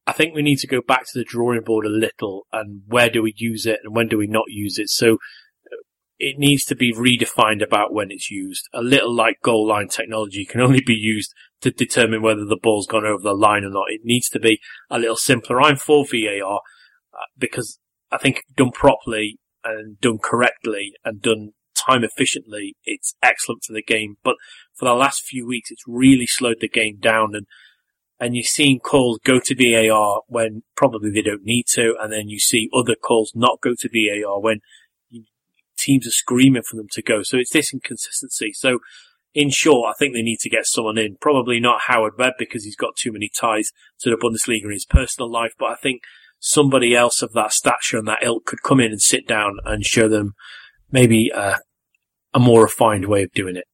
I think we need to go back to the drawing board a little and where do we use it and when do we not use it? So uh, it needs to be redefined about when it's used. A little like goal line technology can only be used to determine whether the ball's gone over the line or not. It needs to be a little simpler. I'm for VAR uh, because I think done properly and done correctly and done time efficiently, it's excellent for the game. But for the last few weeks, it's really slowed the game down and, and you're seeing calls go to VAR when probably they don't need to. And then you see other calls not go to VAR when teams are screaming for them to go. So it's this inconsistency. So in short, I think they need to get someone in. Probably not Howard Webb because he's got too many ties to the Bundesliga in his personal life, but I think somebody else of that stature and that ilk could come in and sit down and show them maybe a more refined way of doing it.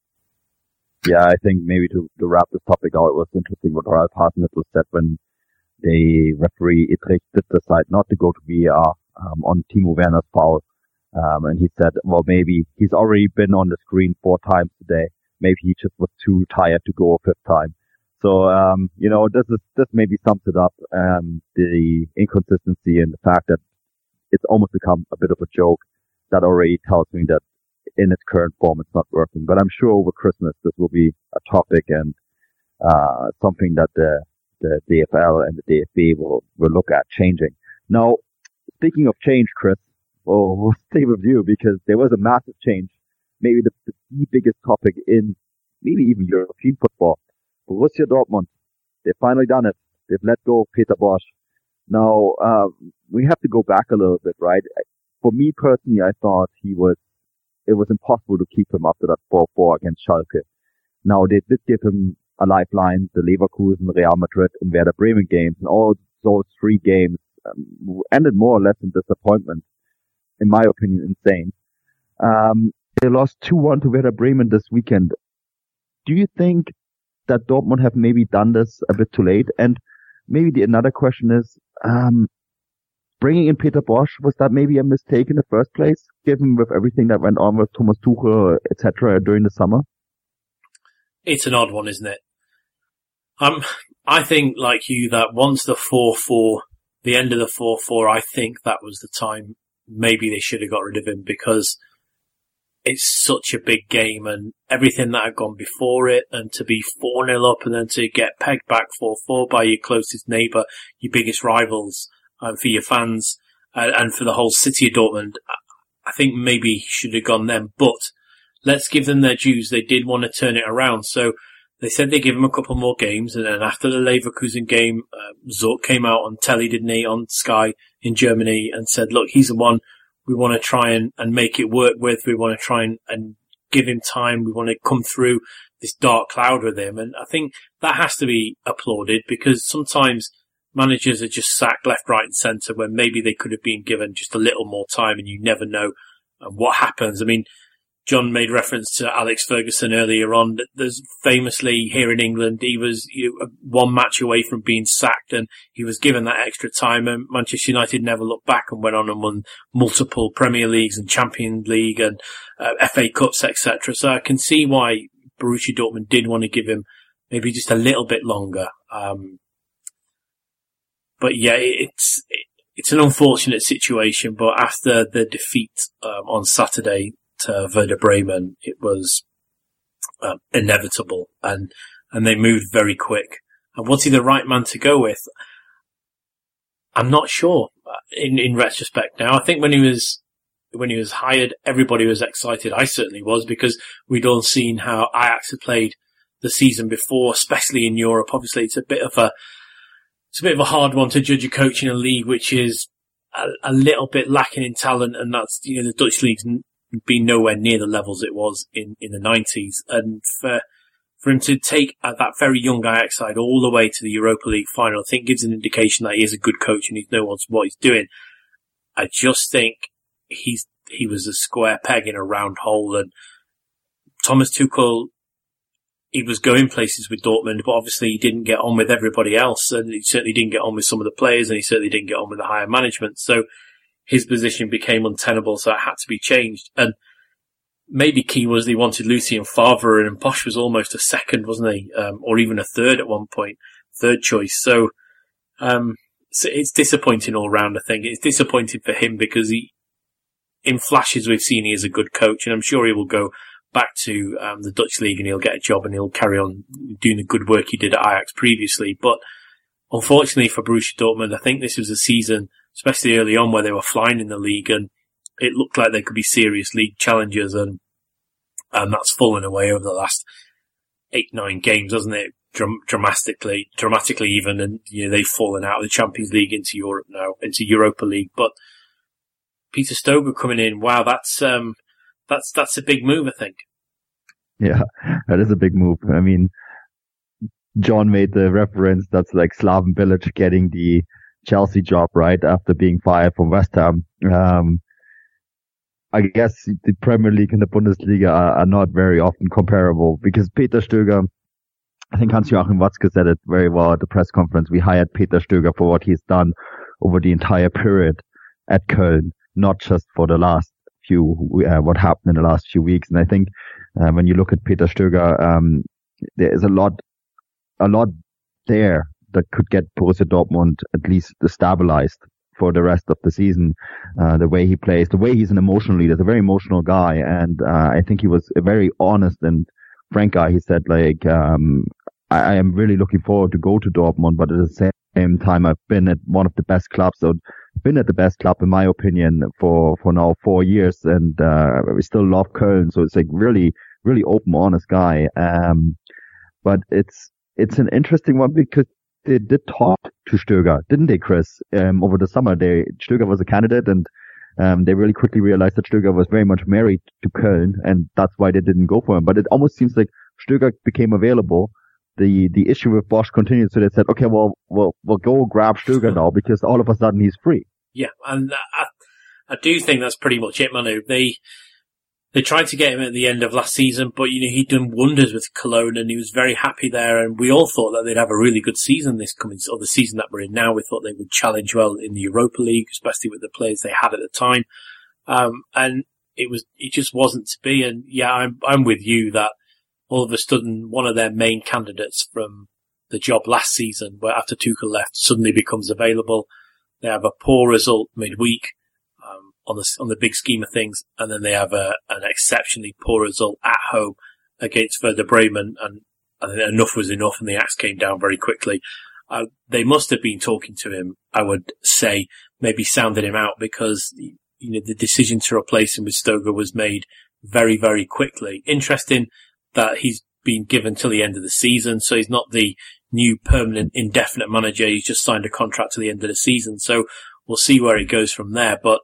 Yeah, I think maybe to, to wrap this topic out, it was interesting what Ralph Hasenhüttl said when the referee Utrecht did decide not to go to VAR um, on Timo Werner's foul. Um, and he said, well, maybe he's already been on the screen four times today. Maybe he just was too tired to go a fifth time. So, um, you know, this is, this maybe sums it up, um, the inconsistency and the fact that it's almost become a bit of a joke that already tells me that in its current form, it's not working. But I'm sure over Christmas, this will be a topic and, uh, something that the, the DFL and the DFB will, will look at changing. Now, speaking of change, Chris, well, we'll stay with you because there was a massive change, maybe the, the biggest topic in maybe even European football Borussia Dortmund, they've finally done it. They've let go of Peter Bosz. Now, uh, we have to go back a little bit, right? For me personally, I thought he was, it was impossible to keep him after that 4-4 against Schalke. Now, they did give him a lifeline, the Leverkusen, Real Madrid, and Werder Bremen games, and all those three games um, ended more or less in disappointment. In my opinion, insane. Um, they lost 2-1 to Werder Bremen this weekend. Do you think that Dortmund have maybe done this a bit too late? And maybe the another question is, um, bringing in Peter Bosz, was that maybe a mistake in the first place, given with everything that went on with Thomas Tuchel, etc. during the summer? It's an odd one, isn't it? Um, I think, like you, that once the 4-4, the end of the 4-4, I think that was the time maybe they should have got rid of him because it's such a big game and everything that had gone before it and to be 4 0 up and then to get pegged back 4 4 by your closest neighbour, your biggest rivals, and for your fans and for the whole city of Dortmund, I think maybe should have gone then. But let's give them their dues. They did want to turn it around. So they said they give him a couple more games. And then after the Leverkusen game, uh, Zorc came out on telly, didn't he, on Sky in Germany and said, look, he's the one we want to try and, and make it work with. We want to try and, and give him time. We want to come through this dark cloud with him. And I think that has to be applauded because sometimes managers are just sacked left, right and centre when maybe they could have been given just a little more time and you never know uh, what happens. I mean, John made reference to Alex Ferguson earlier on. There's famously here in England, he was you know, one match away from being sacked, and he was given that extra time. And Manchester United never looked back and went on and won multiple Premier Leagues and Champions League and uh, FA Cups, etc. So I can see why Borussia Dortmund did want to give him maybe just a little bit longer. Um, but yeah, it's it's an unfortunate situation. But after the defeat um, on Saturday, uh, Werder Bremen, it was um, inevitable, and and they moved very quick. And was he the right man to go with? I'm not sure. Uh, in in retrospect, now I think when he was when he was hired, everybody was excited. I certainly was because we'd all seen how Ajax had played the season before, especially in Europe. Obviously, it's a bit of a it's a bit of a hard one to judge a coach in a league which is a, a little bit lacking in talent, and that's you know the Dutch league's been nowhere near the levels it was in, in the 90s. And for, for him to take uh, that very young Ajax side all the way to the Europa League final, I think gives an indication that he is a good coach and he knows what he's doing. I just think he's, he was a square peg in a round hole and Thomas Tuchel, he was going places with Dortmund, but obviously he didn't get on with everybody else and he certainly didn't get on with some of the players and he certainly didn't get on with the higher management. So his position became untenable, so it had to be changed. And maybe key was he wanted Lucien Favre, and Bosz was almost a second, wasn't he? Um, or even a third at one point, third choice. So, um, so it's disappointing all round. I think it's disappointing for him because he, in flashes, we've seen he is a good coach, and I'm sure he will go back to um, the Dutch league and he'll get a job and he'll carry on doing the good work he did at Ajax previously. But unfortunately for Borussia Dortmund, I think this was a season especially early on where they were flying in the league and it looked like they could be serious league challengers and and that's fallen away over the last eight nine games, hasn't it? Dram- dramatically, dramatically even, and you know they've fallen out of the Champions League into Europe now, into Europa League. But Peter Stöger coming in, wow, that's um, that's that's a big move, I think. Yeah, that is a big move. I mean, John made the reference that's like Slaven Bilic getting the Chelsea job, right? After being fired from West Ham. Um, I guess the Premier League and the Bundesliga are, are not very often comparable because Peter Stöger, I think Hans-Joachim Watzke said it very well at the press conference. We hired Peter Stöger for what he's done over the entire period at Köln, not just for the last few, uh, what happened in the last few weeks. And I think uh, when you look at Peter Stöger, um, there is a lot, a lot there that could get Borussia Dortmund at least stabilized for the rest of the season. Uh, the way he plays, the way he's an emotional leader, he's a very emotional guy, and uh, I think he was a very honest and frank guy. He said like, um, I, I, am really looking forward to go to Dortmund, but at the same time, I've been at one of the best clubs. So been at the best club in my opinion for for now four years, and uh, we still love Köln. So it's like really, really open, honest guy. Um, but it's it's an interesting one because they did talk to Stöger, didn't they, Chris? Um, over the summer, they Stöger was a candidate, and um, they really quickly realized that Stöger was very much married to Köln, and that's why they didn't go for him. But it almost seems like Stöger became available. The the issue with Bosz continued, so they said, okay, well, we'll we'll go grab Stöger now because all of a sudden he's free. Yeah, and I, I do think that's pretty much it, Manu. They they tried to get him at the end of last season, but you know he'd done wonders with Cologne, and he was very happy there. And we all thought that they'd have a really good season this coming, or the season that we're in now. We thought they would challenge well in the Europa League, especially with the players they had at the time. Um, and it was, it just wasn't to be. And yeah, I'm, I'm with you that all of a sudden one of their main candidates from the job last season, where after Tuchel left, suddenly becomes available. They have a poor result midweek on the on the big scheme of things, and then they have a, an exceptionally poor result at home against Werder Bremen, and think enough was enough, and the axe came down very quickly. Uh, they must have been talking to him. I would say maybe sounded him out because you know the decision to replace him with Stöger was made very very quickly. Interesting that he's been given till the end of the season, so he's not the new permanent indefinite manager. He's just signed a contract to the end of the season, so we'll see where it goes from there. But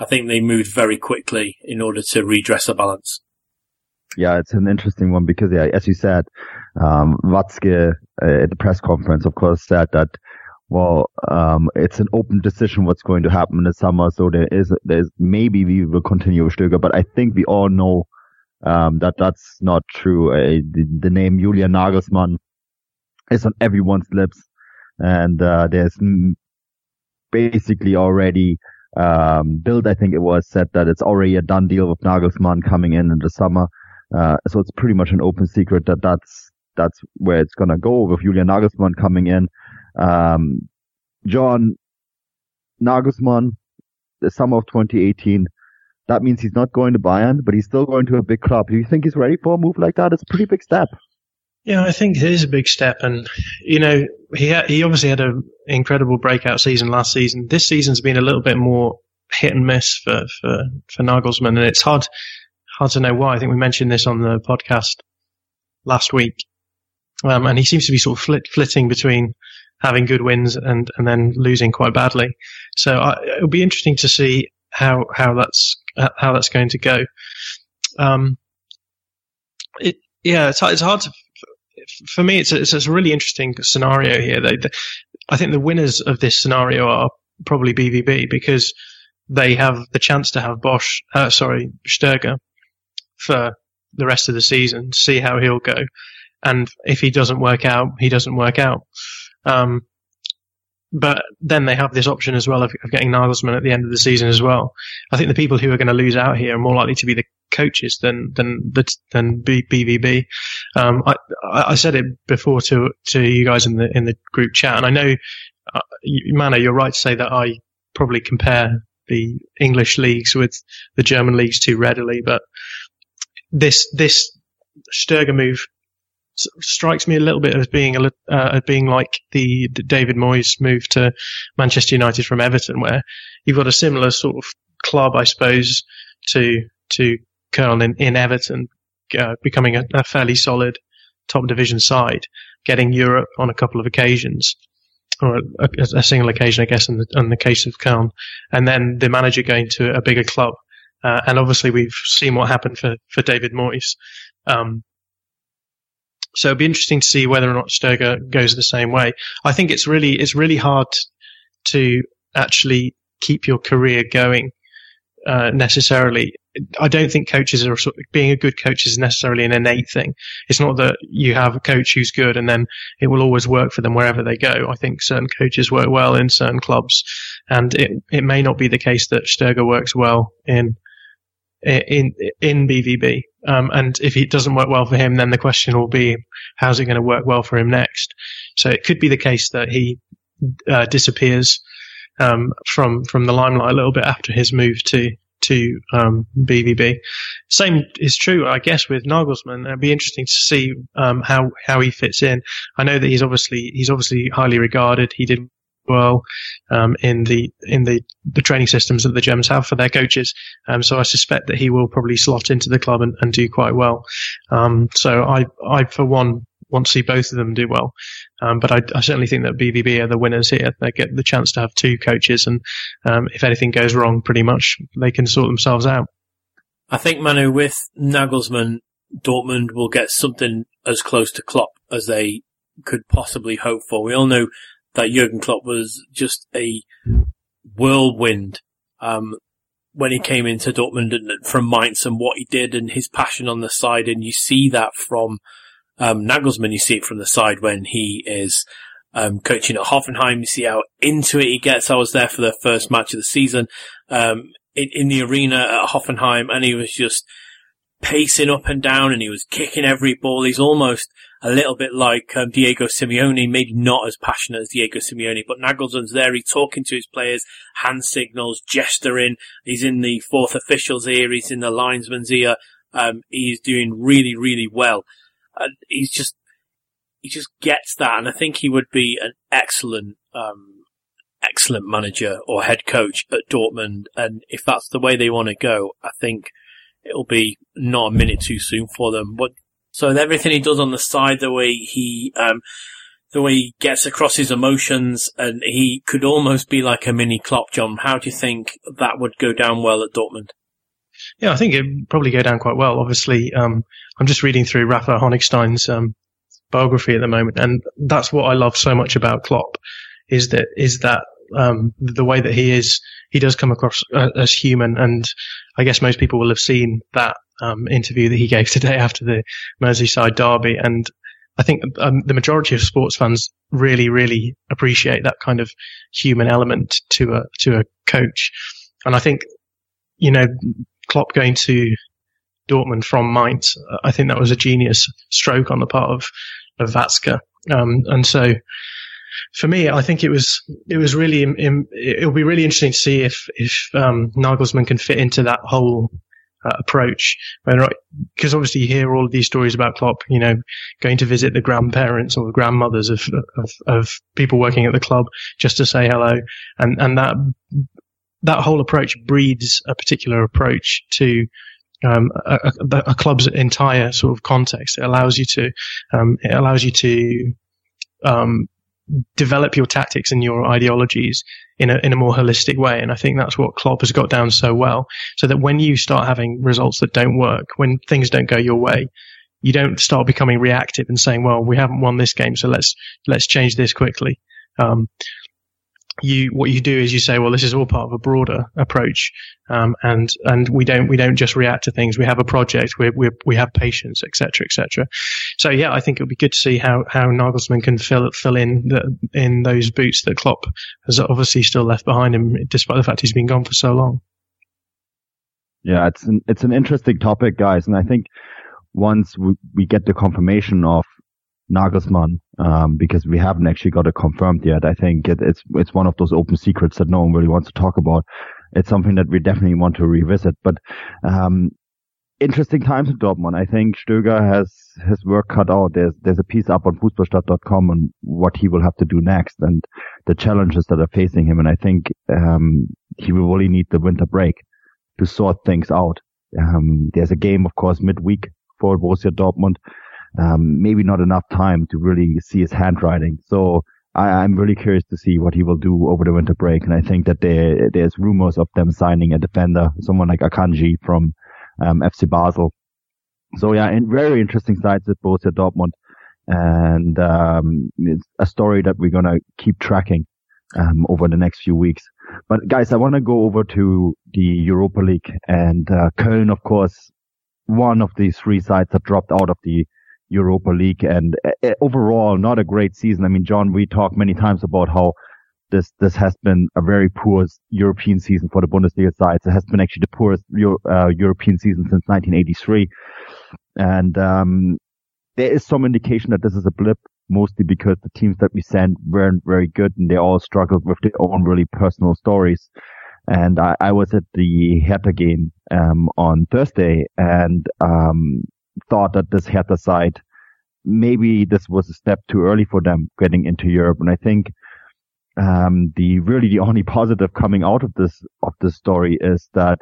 I think they moved very quickly in order to redress a balance. Yeah, it's an interesting one because, yeah, as you said, um, Watzke uh, at the press conference, of course, said that well, um, it's an open decision what's going to happen in the summer. So there is, there's maybe we will continue with Stöger, but I think we all know, um, that that's not true. Uh, the, the, name Julian Nagelsmann is on everyone's lips and, uh, there's basically already, um, Bild, I think it was said that it's already a done deal with Nagelsmann coming in in the summer. Uh, so it's pretty much an open secret that that's, that's where it's to go with Julian Nagelsmann coming in. Um, John Nagelsmann, the summer of 2018, that means he's not going to Bayern, but he's still going to a big club. Do you think he's ready for a move like that? It's a pretty big step. Yeah, I think it is a big step, and you know he ha- he obviously had an incredible breakout season last season. This season's been a little bit more hit and miss for for for Nagelsmann, and it's hard hard to know why. I think we mentioned this on the podcast last week, um, and he seems to be sort of flit- flitting between having good wins and, and then losing quite badly. So I, it'll be interesting to see how, how that's, how that's going to go. Um, it, yeah, it's, it's hard to, for me, it's a, it's a really interesting scenario here. They, the, I think the winners of this scenario are probably BVB because they have the chance to have Bosz, uh, sorry, Stöger for the rest of the season, see how he'll go. And if he doesn't work out, he doesn't work out. Um, but then they have this option as well of, of, getting Nagelsmann at the end of the season as well. I think the people who are going to lose out here are more likely to be the coaches than than than BVB. Um, I I said it before to to you guys in the in the group chat, and I know, uh, Manu, you're right to say that I probably compare the English leagues with the German leagues too readily, but this this Stöger move strikes me a little bit as being a uh, being like the, the, David Moyes move to Manchester United from Everton, where you've got a similar sort of club, I suppose, to to Köln in, in Everton, uh, becoming a, a, fairly solid top division side, getting Europe on a couple of occasions. Or a, a single occasion, I guess, in the, in the case of Köln, and then the manager going to a bigger club, uh, and obviously we've seen what happened for, for David Moyes. Um, so it'd be interesting to see whether or not Stöger goes the same way. I think it's really it's really hard to actually keep your career going uh, necessarily. I don't think coaches are being a good coach is necessarily an innate thing. It's not that you have a coach who's good and then it will always work for them wherever they go. I think certain coaches work well in certain clubs, and it it may not be the case that Stöger works well in in in BVB. Um, and if it doesn't work well for him, then the question will be, how's it going to work well for him next? So it could be the case that he uh, disappears um, from from the limelight a little bit after his move to to um, BVB. Same is true, I guess, with Nagelsmann. It'd be interesting to see um, how how he fits in. I know that he's obviously he's obviously highly regarded. He did well um, in the in the, the training systems that the Germans have for their coaches. Um, so I suspect that he will probably slot into the club and, and do quite well. Um, so I I for one want to see both of them do well. Um, but I, I, certainly think that BVB are the winners here. They get the chance to have two coaches, and um, if anything goes wrong, pretty much they can sort themselves out. I think Manu with Nagelsmann, Dortmund will get something as close to Klopp as they could possibly hope for. We all know that Jurgen Klopp was just a whirlwind um, when he came into Dortmund and from Mainz and what he did and his passion on the side. And you see that from um, Nagelsmann. You see it from the side when he is um, coaching at Hoffenheim. You see how into it he gets. I was there for the first match of the season um, in, in the arena at Hoffenheim, and he was just pacing up and down and he was kicking every ball. He's almost a little bit like um, Diego Simeone, maybe not as passionate as Diego Simeone, but Nagelsmann's there. He's talking to his players, hand signals, gesturing. He's in the fourth official's ear. He's in the linesman's ear. Um, he's doing really, really well. And he's just, he just gets that. And I think he would be an excellent, um, excellent manager or head coach at Dortmund. And if that's the way they want to go, I think it'll be not a minute too soon for them. But so everything he does on the side, the way he, um, the way he gets across his emotions, and he could almost be like a mini Klopp. John, how do you think that would go down well at Dortmund? Yeah, I think it'd probably go down quite well. Obviously, um, I'm just reading through Rafa Honigstein's um, biography at the moment, and that's what I love so much about Klopp is that is that um, the way that he is, he does come across uh, as human, and I guess most people will have seen that um, interview that he gave today after the Merseyside derby, and I think um, the majority of sports fans really, really appreciate that kind of human element to a to a coach, and I think you know Klopp going to Dortmund from Mainz, I think that was a genius stroke on the part of of Watzke, um, and so for me, I think it was it was really it'll be really interesting to see if if um, Nagelsmann can fit into that whole uh, approach. Because obviously you hear all of these stories about Klopp, you know, going to visit the grandparents or the grandmothers of, of, of people working at the club just to say hello, and and that that whole approach breeds a particular approach to um, a, a, a, club's entire sort of context. It allows you to um, it allows you to um, develop your tactics and your ideologies in a in a more holistic way. And I think that's what Klopp has got down so well. So that when you start having results that don't work, when things don't go your way, you don't start becoming reactive and saying, "Well, we haven't won this game, so let's let's change this quickly." Um, you what you do is you say, well, this is all part of a broader approach, um, and and we don't we don't just react to things. We have a project. We we we have patience, etc. etc. So yeah, I think it would be good to see how how Nagelsmann can fill fill in the, in those boots that Klopp has obviously still left behind him, despite the fact he's been gone for so long. Yeah, it's an it's an interesting topic, guys, and I think once we, we get the confirmation of Nagelsmann, um, because we haven't actually got it confirmed yet. I think it, it's it's one of those open secrets that no one really wants to talk about. It's something that we definitely want to revisit. But um, interesting times in Dortmund. I think Stöger has his work cut out. There's there's a piece up on Fußballstadt.com on what he will have to do next and the challenges that are facing him. And I think um, he will really need the winter break to sort things out. Um, there's a game, of course, midweek for Borussia Dortmund um, maybe not enough time to really see his handwriting. So I, am really curious to see what he will do over the winter break. And I think that there, there's rumors of them signing a defender, someone like Akanji from um, FC Basel. So yeah, and very interesting sides at Borussia Dortmund. And um, it's a story that we're gonna keep tracking um, over the next few weeks. But guys, I want to go over to the Europa League and uh, Köln, of course, one of these three sides that dropped out of the Europa League and uh, overall not a great season. I mean, John, we talked many times about how this this has been a very poor European season for the Bundesliga sides. It has been actually the poorest Euro, uh, European season since 1983, and um, there is some indication that this is a blip, mostly because the teams that we sent weren't very good and they all struggled with their own really personal stories. And I, I was at the Hertha game um, on Thursday, and um, thought that this Hertha side, maybe this was a step too early for them getting into Europe. And I think, um, the really the only positive coming out of this, of this story is that,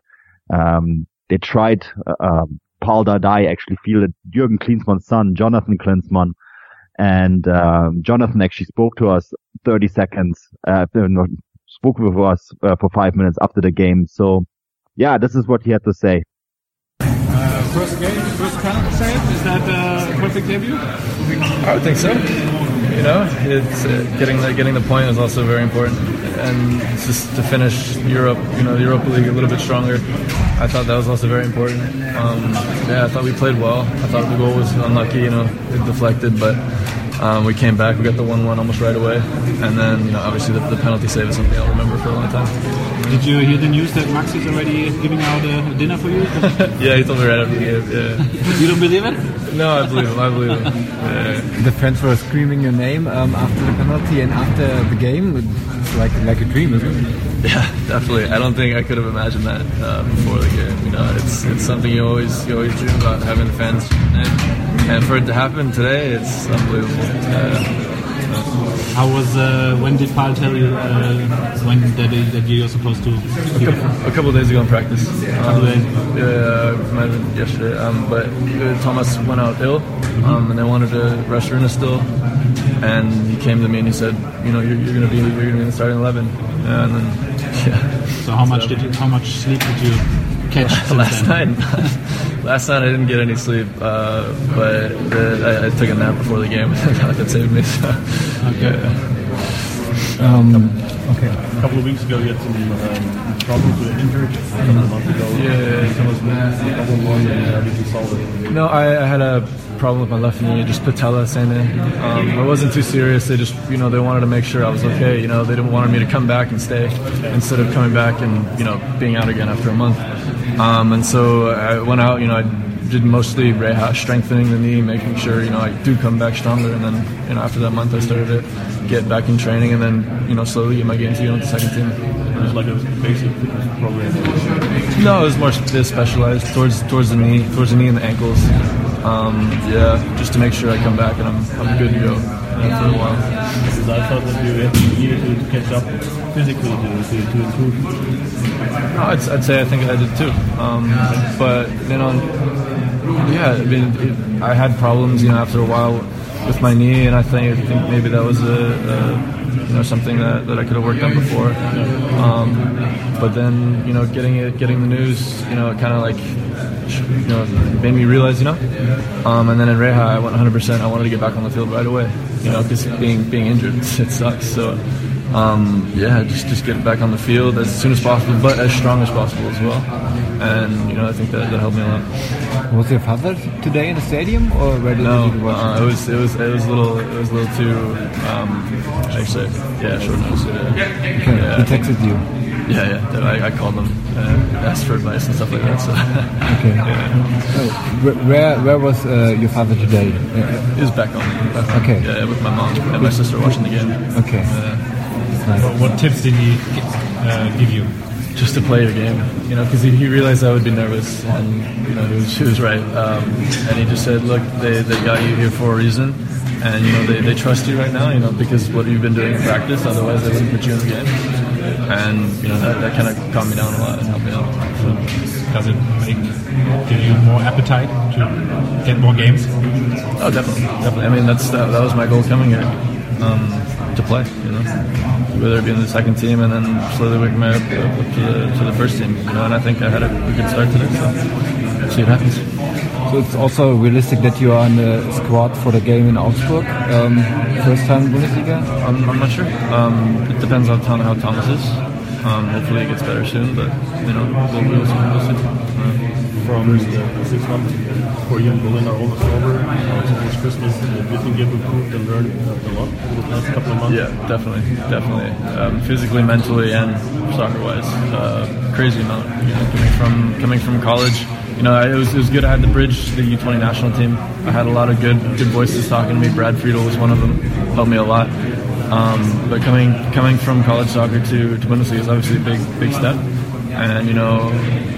um, they tried, uh, um, Paul Dardai actually fielded Jürgen Klinsmann's son, Jonathan Klinsmann, and um, Jonathan actually spoke to us 30 seconds, uh, spoke with us uh, for five minutes after the game. So, yeah, this is what he had to say first game, first penalty save. Is that a perfect debut? I would think so. You know, it's uh, getting the getting the point is also very important. and just to finish Europe, you know, the Europa League a little bit stronger. I thought that was also very important. Um, yeah, I thought we played well. I thought the goal was unlucky, you know, it deflected, but um, we came back. We got the one-one almost right away, and then you know, obviously the, the penalty save is something I'll remember for a long time. Did you hear the news that Max is already giving out a dinner for you? yeah, he told me right after the game. Yeah. you don't believe it? No, I believe him. I believe him. Yeah. The fans were screaming your name um, after the penalty and after the game. It's like like a dream, isn't it? Yeah, definitely. I don't think I could have imagined that uh, before the game. You know, it's it's something you always you always dream about having fans, and, and for it to happen today, it's unbelievable. Uh, How was uh, when did Paul tell you uh, when that, that you're supposed to? a couple, a couple of days ago in practice. Um, days? Yeah, might have been yesterday. Um, but uh, Thomas went out ill, um, and they wanted to rush Rune still. And he came to me and he said, you know, you're, you're going to be you're going to be in the starting eleven. And then, yeah. So how much did you, how much sleep did you catch last night. last night I didn't get any sleep, uh, but the, I, I took a nap before the game. that saved me. So, yeah. Um, okay. A couple of weeks ago, you had some um, problems with injured. A couple of months ago. Yeah. Tell us the problem was and how did you solve it? No, I, I had a problem with my left knee, just patella tendon. Um, it wasn't too serious. They just, you know, they wanted to make sure I was okay. You know, they didn't want me to come back and stay instead of coming back and you know being out again after a month. Um, and so I went out. You know, I did mostly reha, strengthening the knee, making sure you know I do come back stronger. And then you know after that month, I started to get back in training, and then you know slowly get my game to with the second team. It was like a basic fitness program. No, it was more sp- specialized towards towards the knee, towards the knee and the ankles. Um, yeah, just to make sure I come back and I'm, I'm good to go uh, for a while. Because I thought that you had- needed to, to catch up physically to, to, to improve. No, I'd, I'd say I think I did too. Um, but you know, yeah, I mean, it, I had problems, you know, after a while with my knee, and I think, I think maybe that was a, a you know something that, that I could have worked on before. Um, but then you know, getting it, getting the news, you know, kind of like you know made me realize, you know. Um, and then in Reha, I went 100%. I wanted to get back on the field right away, you know, because being being injured, it sucks. So. Um, yeah, just just get back on the field as soon as possible, but as strong as possible as well. And you know, I think that, that helped me a lot. Was your father today in the stadium, or where did No, you watch? uh, it was it was it was a little it was a little too um, actually yeah short notice. Yeah, Okay, yeah. He texted you. yeah, yeah. I, I called them, uh, asked for advice and stuff like that. So Okay. Oh, wh- where where was uh, your father today? He was back home. Back home. Okay. Yeah, with my mom and my sister watching the game. okay. Uh, Nice. What, what tips did he uh, give you? Just to play your game, you know, because he, he realized I would be nervous, and you know, he was, he was right. Um, and he just said, "Look, they, they got you here for a reason, and you know, they, they trust you right now, you know, because what you've been doing in practice. Otherwise, they wouldn't put you in the game." And you know, that, that kind of calmed me down a lot and helped me out. So, Does it make, give you more appetite to get more games? oh, definitely, definitely. I mean, that's that, that was my goal coming here, um, to play. You know, whether it be in the second team and then slowly work my way up, to the to the first team. You know, and I think I had a good start today. So, see what happens. So it's also realistic that you are in the squad for the game in Augsburg. Um, first time Bundesliga. I'm, I'm not sure. Um, it depends on how Thomas is. Um, hopefully, it gets better soon. But you know, we'll, we'll see. We'll see. From six months for you in Berlin are almost over. It's Christmas, do you think you've improved and learned a lot over the last couple of months? yeah, definitely, definitely. Um, physically, mentally, and soccer-wise, uh, crazy amount. You know, coming from coming from college, you know, it was it was good. I had the bridge the U20 national team. I had a lot of good good voices talking to me. Brad Friedel was one of them. Helped me a lot. Um, but coming coming from college soccer to, to Bundesliga is obviously a big big step. And you know,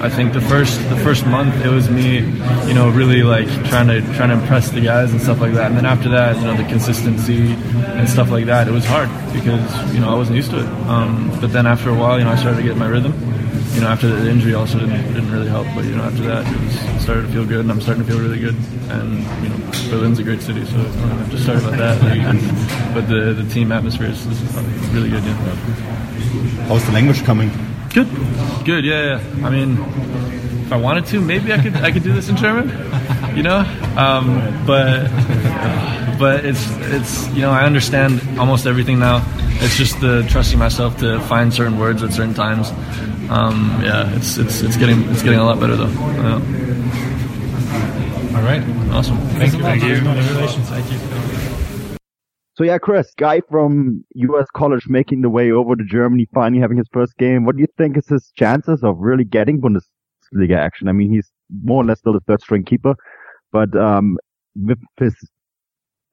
I think the first the first month it was me, you know, really like trying to trying to impress the guys and stuff like that. And then after that, you know, the consistency and stuff like that, it was hard because you know I wasn't used to it. Um, but then after a while, you know, I started to get my rhythm. You know, after the injury also didn't, didn't really help. But you know, after that, it, was, started to feel good, and I'm starting to feel really good. And you know, Berlin's a great city, so uh, just started about that. but the the team atmosphere is, is really good. Yeah. How's the language coming? Good, good. Yeah, yeah. I mean, if I wanted to, maybe I could I could do this in German. You know, um, but but it's it's you know I understand almost everything now. it's just the trusting myself to find certain words at certain times. Um, yeah, it's it's it's getting it's getting a lot better though. Yeah. All right, awesome. Thank, you. Thank you. Congratulations. Thank you. So yeah, Chris, guy from U.S. college making the way over to Germany, finally having his first game. What do you think is his chances of really getting Bundesliga action? I mean, he's more or less still a third string keeper, but um, with his,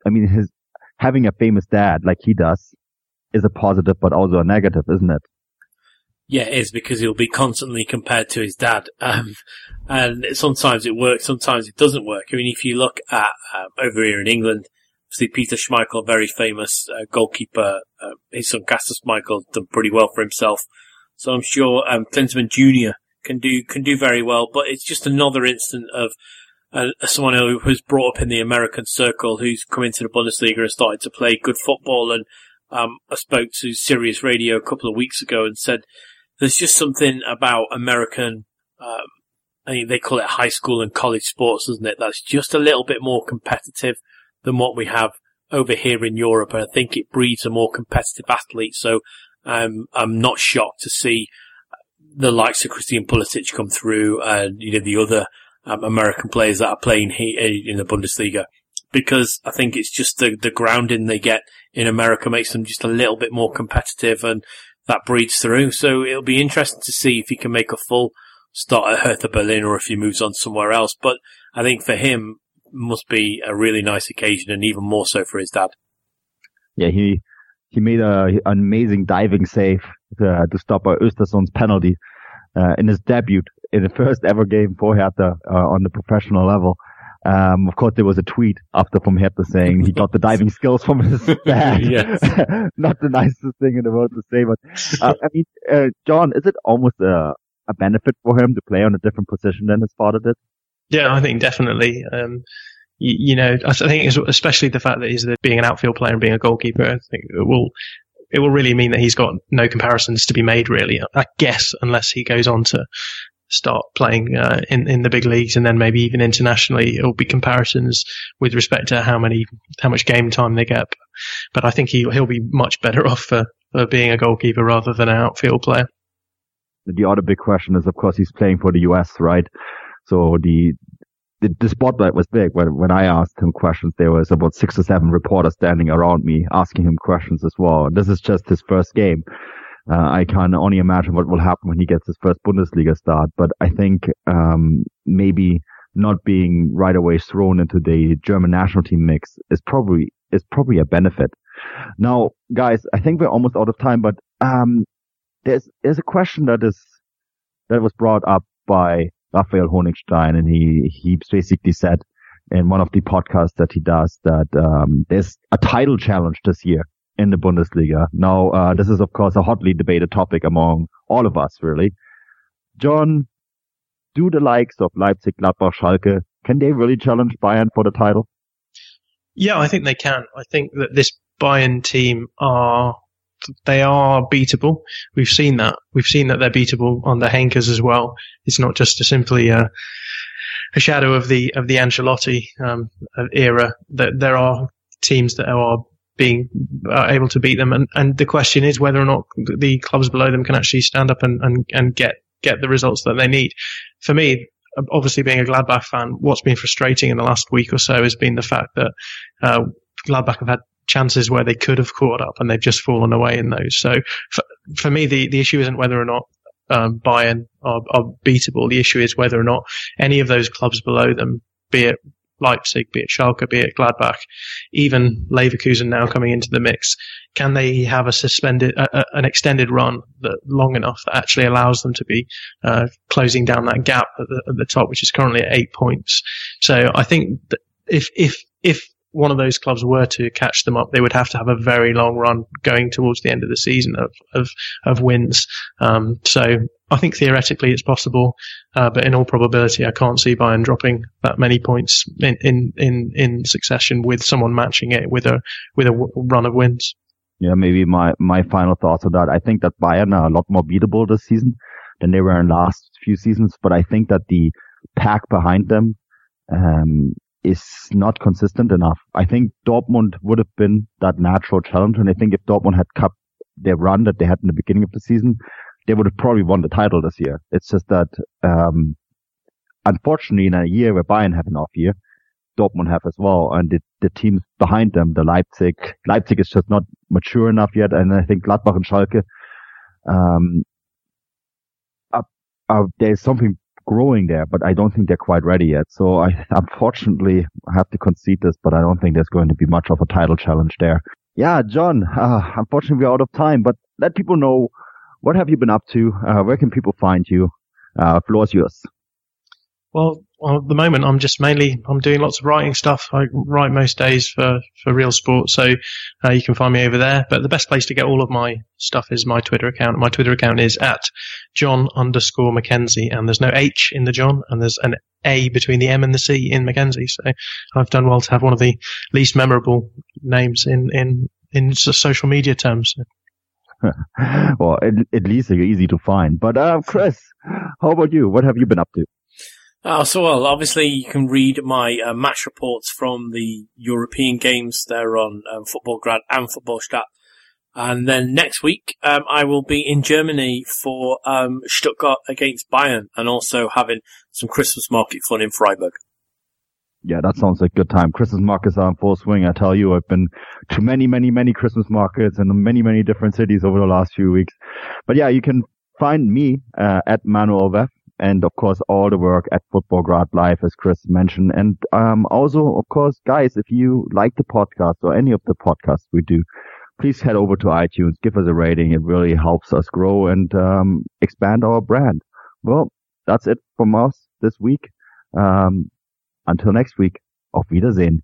I mean, his having a famous dad like he does is a positive, but also a negative, isn't it? Yeah, it is because he'll be constantly compared to his dad. Um, and sometimes it works, sometimes it doesn't work. I mean, if you look at um, over here in England, see Peter Schmeichel, very famous uh, goalkeeper. Uh, his son Kasper Schmeichel done pretty well for himself. So I'm sure um, Klinsmann Jr. can do can do very well. But it's just another instance of uh, someone who was brought up in the American circle, who's come into the Bundesliga and started to play good football. And um, I spoke to Sirius Radio a couple of weeks ago and said there's just something about American. Um, I think they call it high school and college sports, isn't it? That's just a little bit more competitive than what we have over here in Europe. And I think it breeds a more competitive athlete. So um, I'm not shocked to see the likes of Christian Pulisic come through and, you know, the other um, American players that are playing here in the Bundesliga. Because I think it's just the, the grounding they get in America makes them just a little bit more competitive and that breeds through. So it'll be interesting to see if he can make a full start at Hertha Berlin or if he moves on somewhere else. But I think for him, must be a really nice occasion and even more so for his dad. Yeah, he he made a, an amazing diving save to, to stop Östersund's penalty uh, in his debut in the first ever game for Hertha uh, on the professional level. Um, of course, there was a tweet after from Hertha saying he got the diving skills from his dad. Not the nicest thing in the world to say, but uh, I mean, uh, John, is it almost a, a benefit for him to play on a different position than his father did? Yeah, I think definitely. Um, you, you, know, I think especially the fact that he's the, being an outfield player and being a goalkeeper, I think it will it will really mean that he's got no comparisons to be made. Really, I guess, unless he goes on to start playing uh, in in the big leagues and then maybe even internationally, it will be comparisons with respect to how many how much game time they get. But I think he he'll be much better off for, for being a goalkeeper rather than an outfield player. The other big question is, of course, he's playing for the US, right? So the, the, the spotlight was big. When, when I asked him questions, there was about six or seven reporters standing around me asking him questions as well. And This is just his first game. Uh, I can only imagine what will happen when he gets his first Bundesliga start. But I think um, maybe not being right away thrown into the German national team mix is probably is probably a benefit. Now, guys, I think we're almost out of time, but um, there's there's a question that is that was brought up by Raphael Honigstein, and he he basically said in one of the podcasts that he does that um, there's a title challenge this year in the Bundesliga. Now, uh, this is of course a hotly debated topic among all of us, really. John, do the likes of Leipzig, Gladbach, Schalke can they really challenge Bayern for the title? Yeah, I think they can. I think that this Bayern team are they are beatable. We've seen that. We've seen that they're beatable on the Heynckes as well. It's not just a simply a, a shadow of the of the Ancelotti um, era. That there are teams that are being uh, able to beat them, and, and the question is whether or not the clubs below them can actually stand up and, and, and get get the results that they need. For me, obviously being a Gladbach fan, what's been frustrating in the last week or so has been the fact that uh, Gladbach have had chances where they could have caught up and they've just fallen away in those. So for, for me, the, the issue isn't whether or not um, Bayern are, are beatable. The issue is whether or not any of those clubs below them, be it Leipzig, be it Schalke, be it Gladbach, even Leverkusen now coming into the mix, can they have a suspended, uh, an extended run that long enough that actually allows them to be uh, closing down that gap at the, at the, top, which is currently at eight points? So I think if if if one of those clubs were to catch them up, they would have to have a very long run going towards the end of the season of of, of wins. Um, so I think theoretically it's possible, uh, but in all probability, I can't see Bayern dropping that many points in, in, in, in succession with someone matching it with a with a w- run of wins. Yeah, maybe my my final thoughts on that. I think that Bayern are a lot more beatable this season than they were in last few seasons, but I think that the pack behind them um, is not consistent enough. I think Dortmund would have been that natural challenge, and I think if Dortmund had kept their run that they had in the beginning of the season, they would have probably won the title this year. It's just that, um, unfortunately in a year where Bayern have an off year, Dortmund have as well, and the, the teams behind them, the Leipzig, Leipzig is just not mature enough yet, and I think Gladbach and Schalke, um, are, are, there's something growing there, but I don't think they're quite ready yet. So I unfortunately have to concede this, but I don't think there's going to be much of a title challenge there. Yeah, John, uh, unfortunately we're out of time, but let people know what have you been up to? Uh, where can people find you? Uh, floor is yours. Well, well, at the moment, I'm just mainly I'm doing lots of writing stuff. I write most days for for Real Sport, so uh, you can find me over there. But the best place to get all of my stuff is my Twitter account. My Twitter account is at John underscore Mackenzie, and there's no H in the John, and there's an A between the M and the C in Mackenzie. So I've done well to have one of the least memorable names in in in social media terms. well, at, at, least you're easy to find. But uh, Chris, how about you? What have you been up to? Oh, so well, obviously you can read my uh, match reports from the European games. They're on um, Grad and Futbolstat. And then next week, um, I will be in Germany for um, Stuttgart against Bayern and also having some Christmas market fun in Freiburg. Yeah, that sounds like a good time. Christmas markets are in full swing. I tell you, I've been to many, many, many Christmas markets in many, many different cities over the last few weeks. But yeah, you can find me uh, at Manuel and of course all the work at Futbolgrad Live, as Chris mentioned. And um, also, of course, guys, if you like the podcast or any of the podcasts we do, please head over to iTunes, give us a rating. It really helps us grow and um, expand our brand. Well, that's it from us this week. Um, until next week, auf Wiedersehen.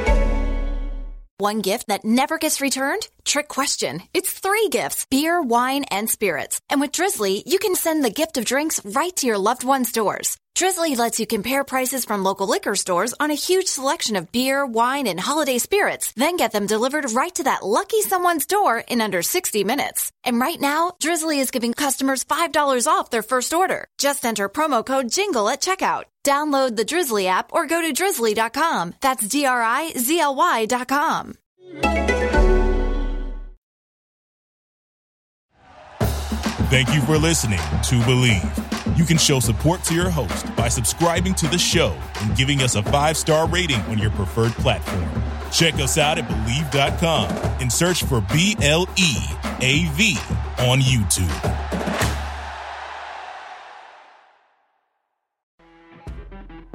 One gift that never gets returned? Trick question. It's three gifts beer, wine, and spirits. And with Drizly, you can send the gift of drinks right to your loved one's doors. Drizly lets you compare prices from local liquor stores on a huge selection of beer, wine, and holiday spirits, then get them delivered right to that lucky someone's door in under 60 minutes. And right now, Drizly is giving customers $5 off their first order. Just enter promo code JINGLE at checkout. Download the Drizly app or go to drizly.com. That's D R I Z L Y.com. Thank you for listening to Bleav. You can show support to your host by subscribing to the show and giving us a five star rating on your preferred platform. Check us out at Bleav.com and search for B L E A V on YouTube.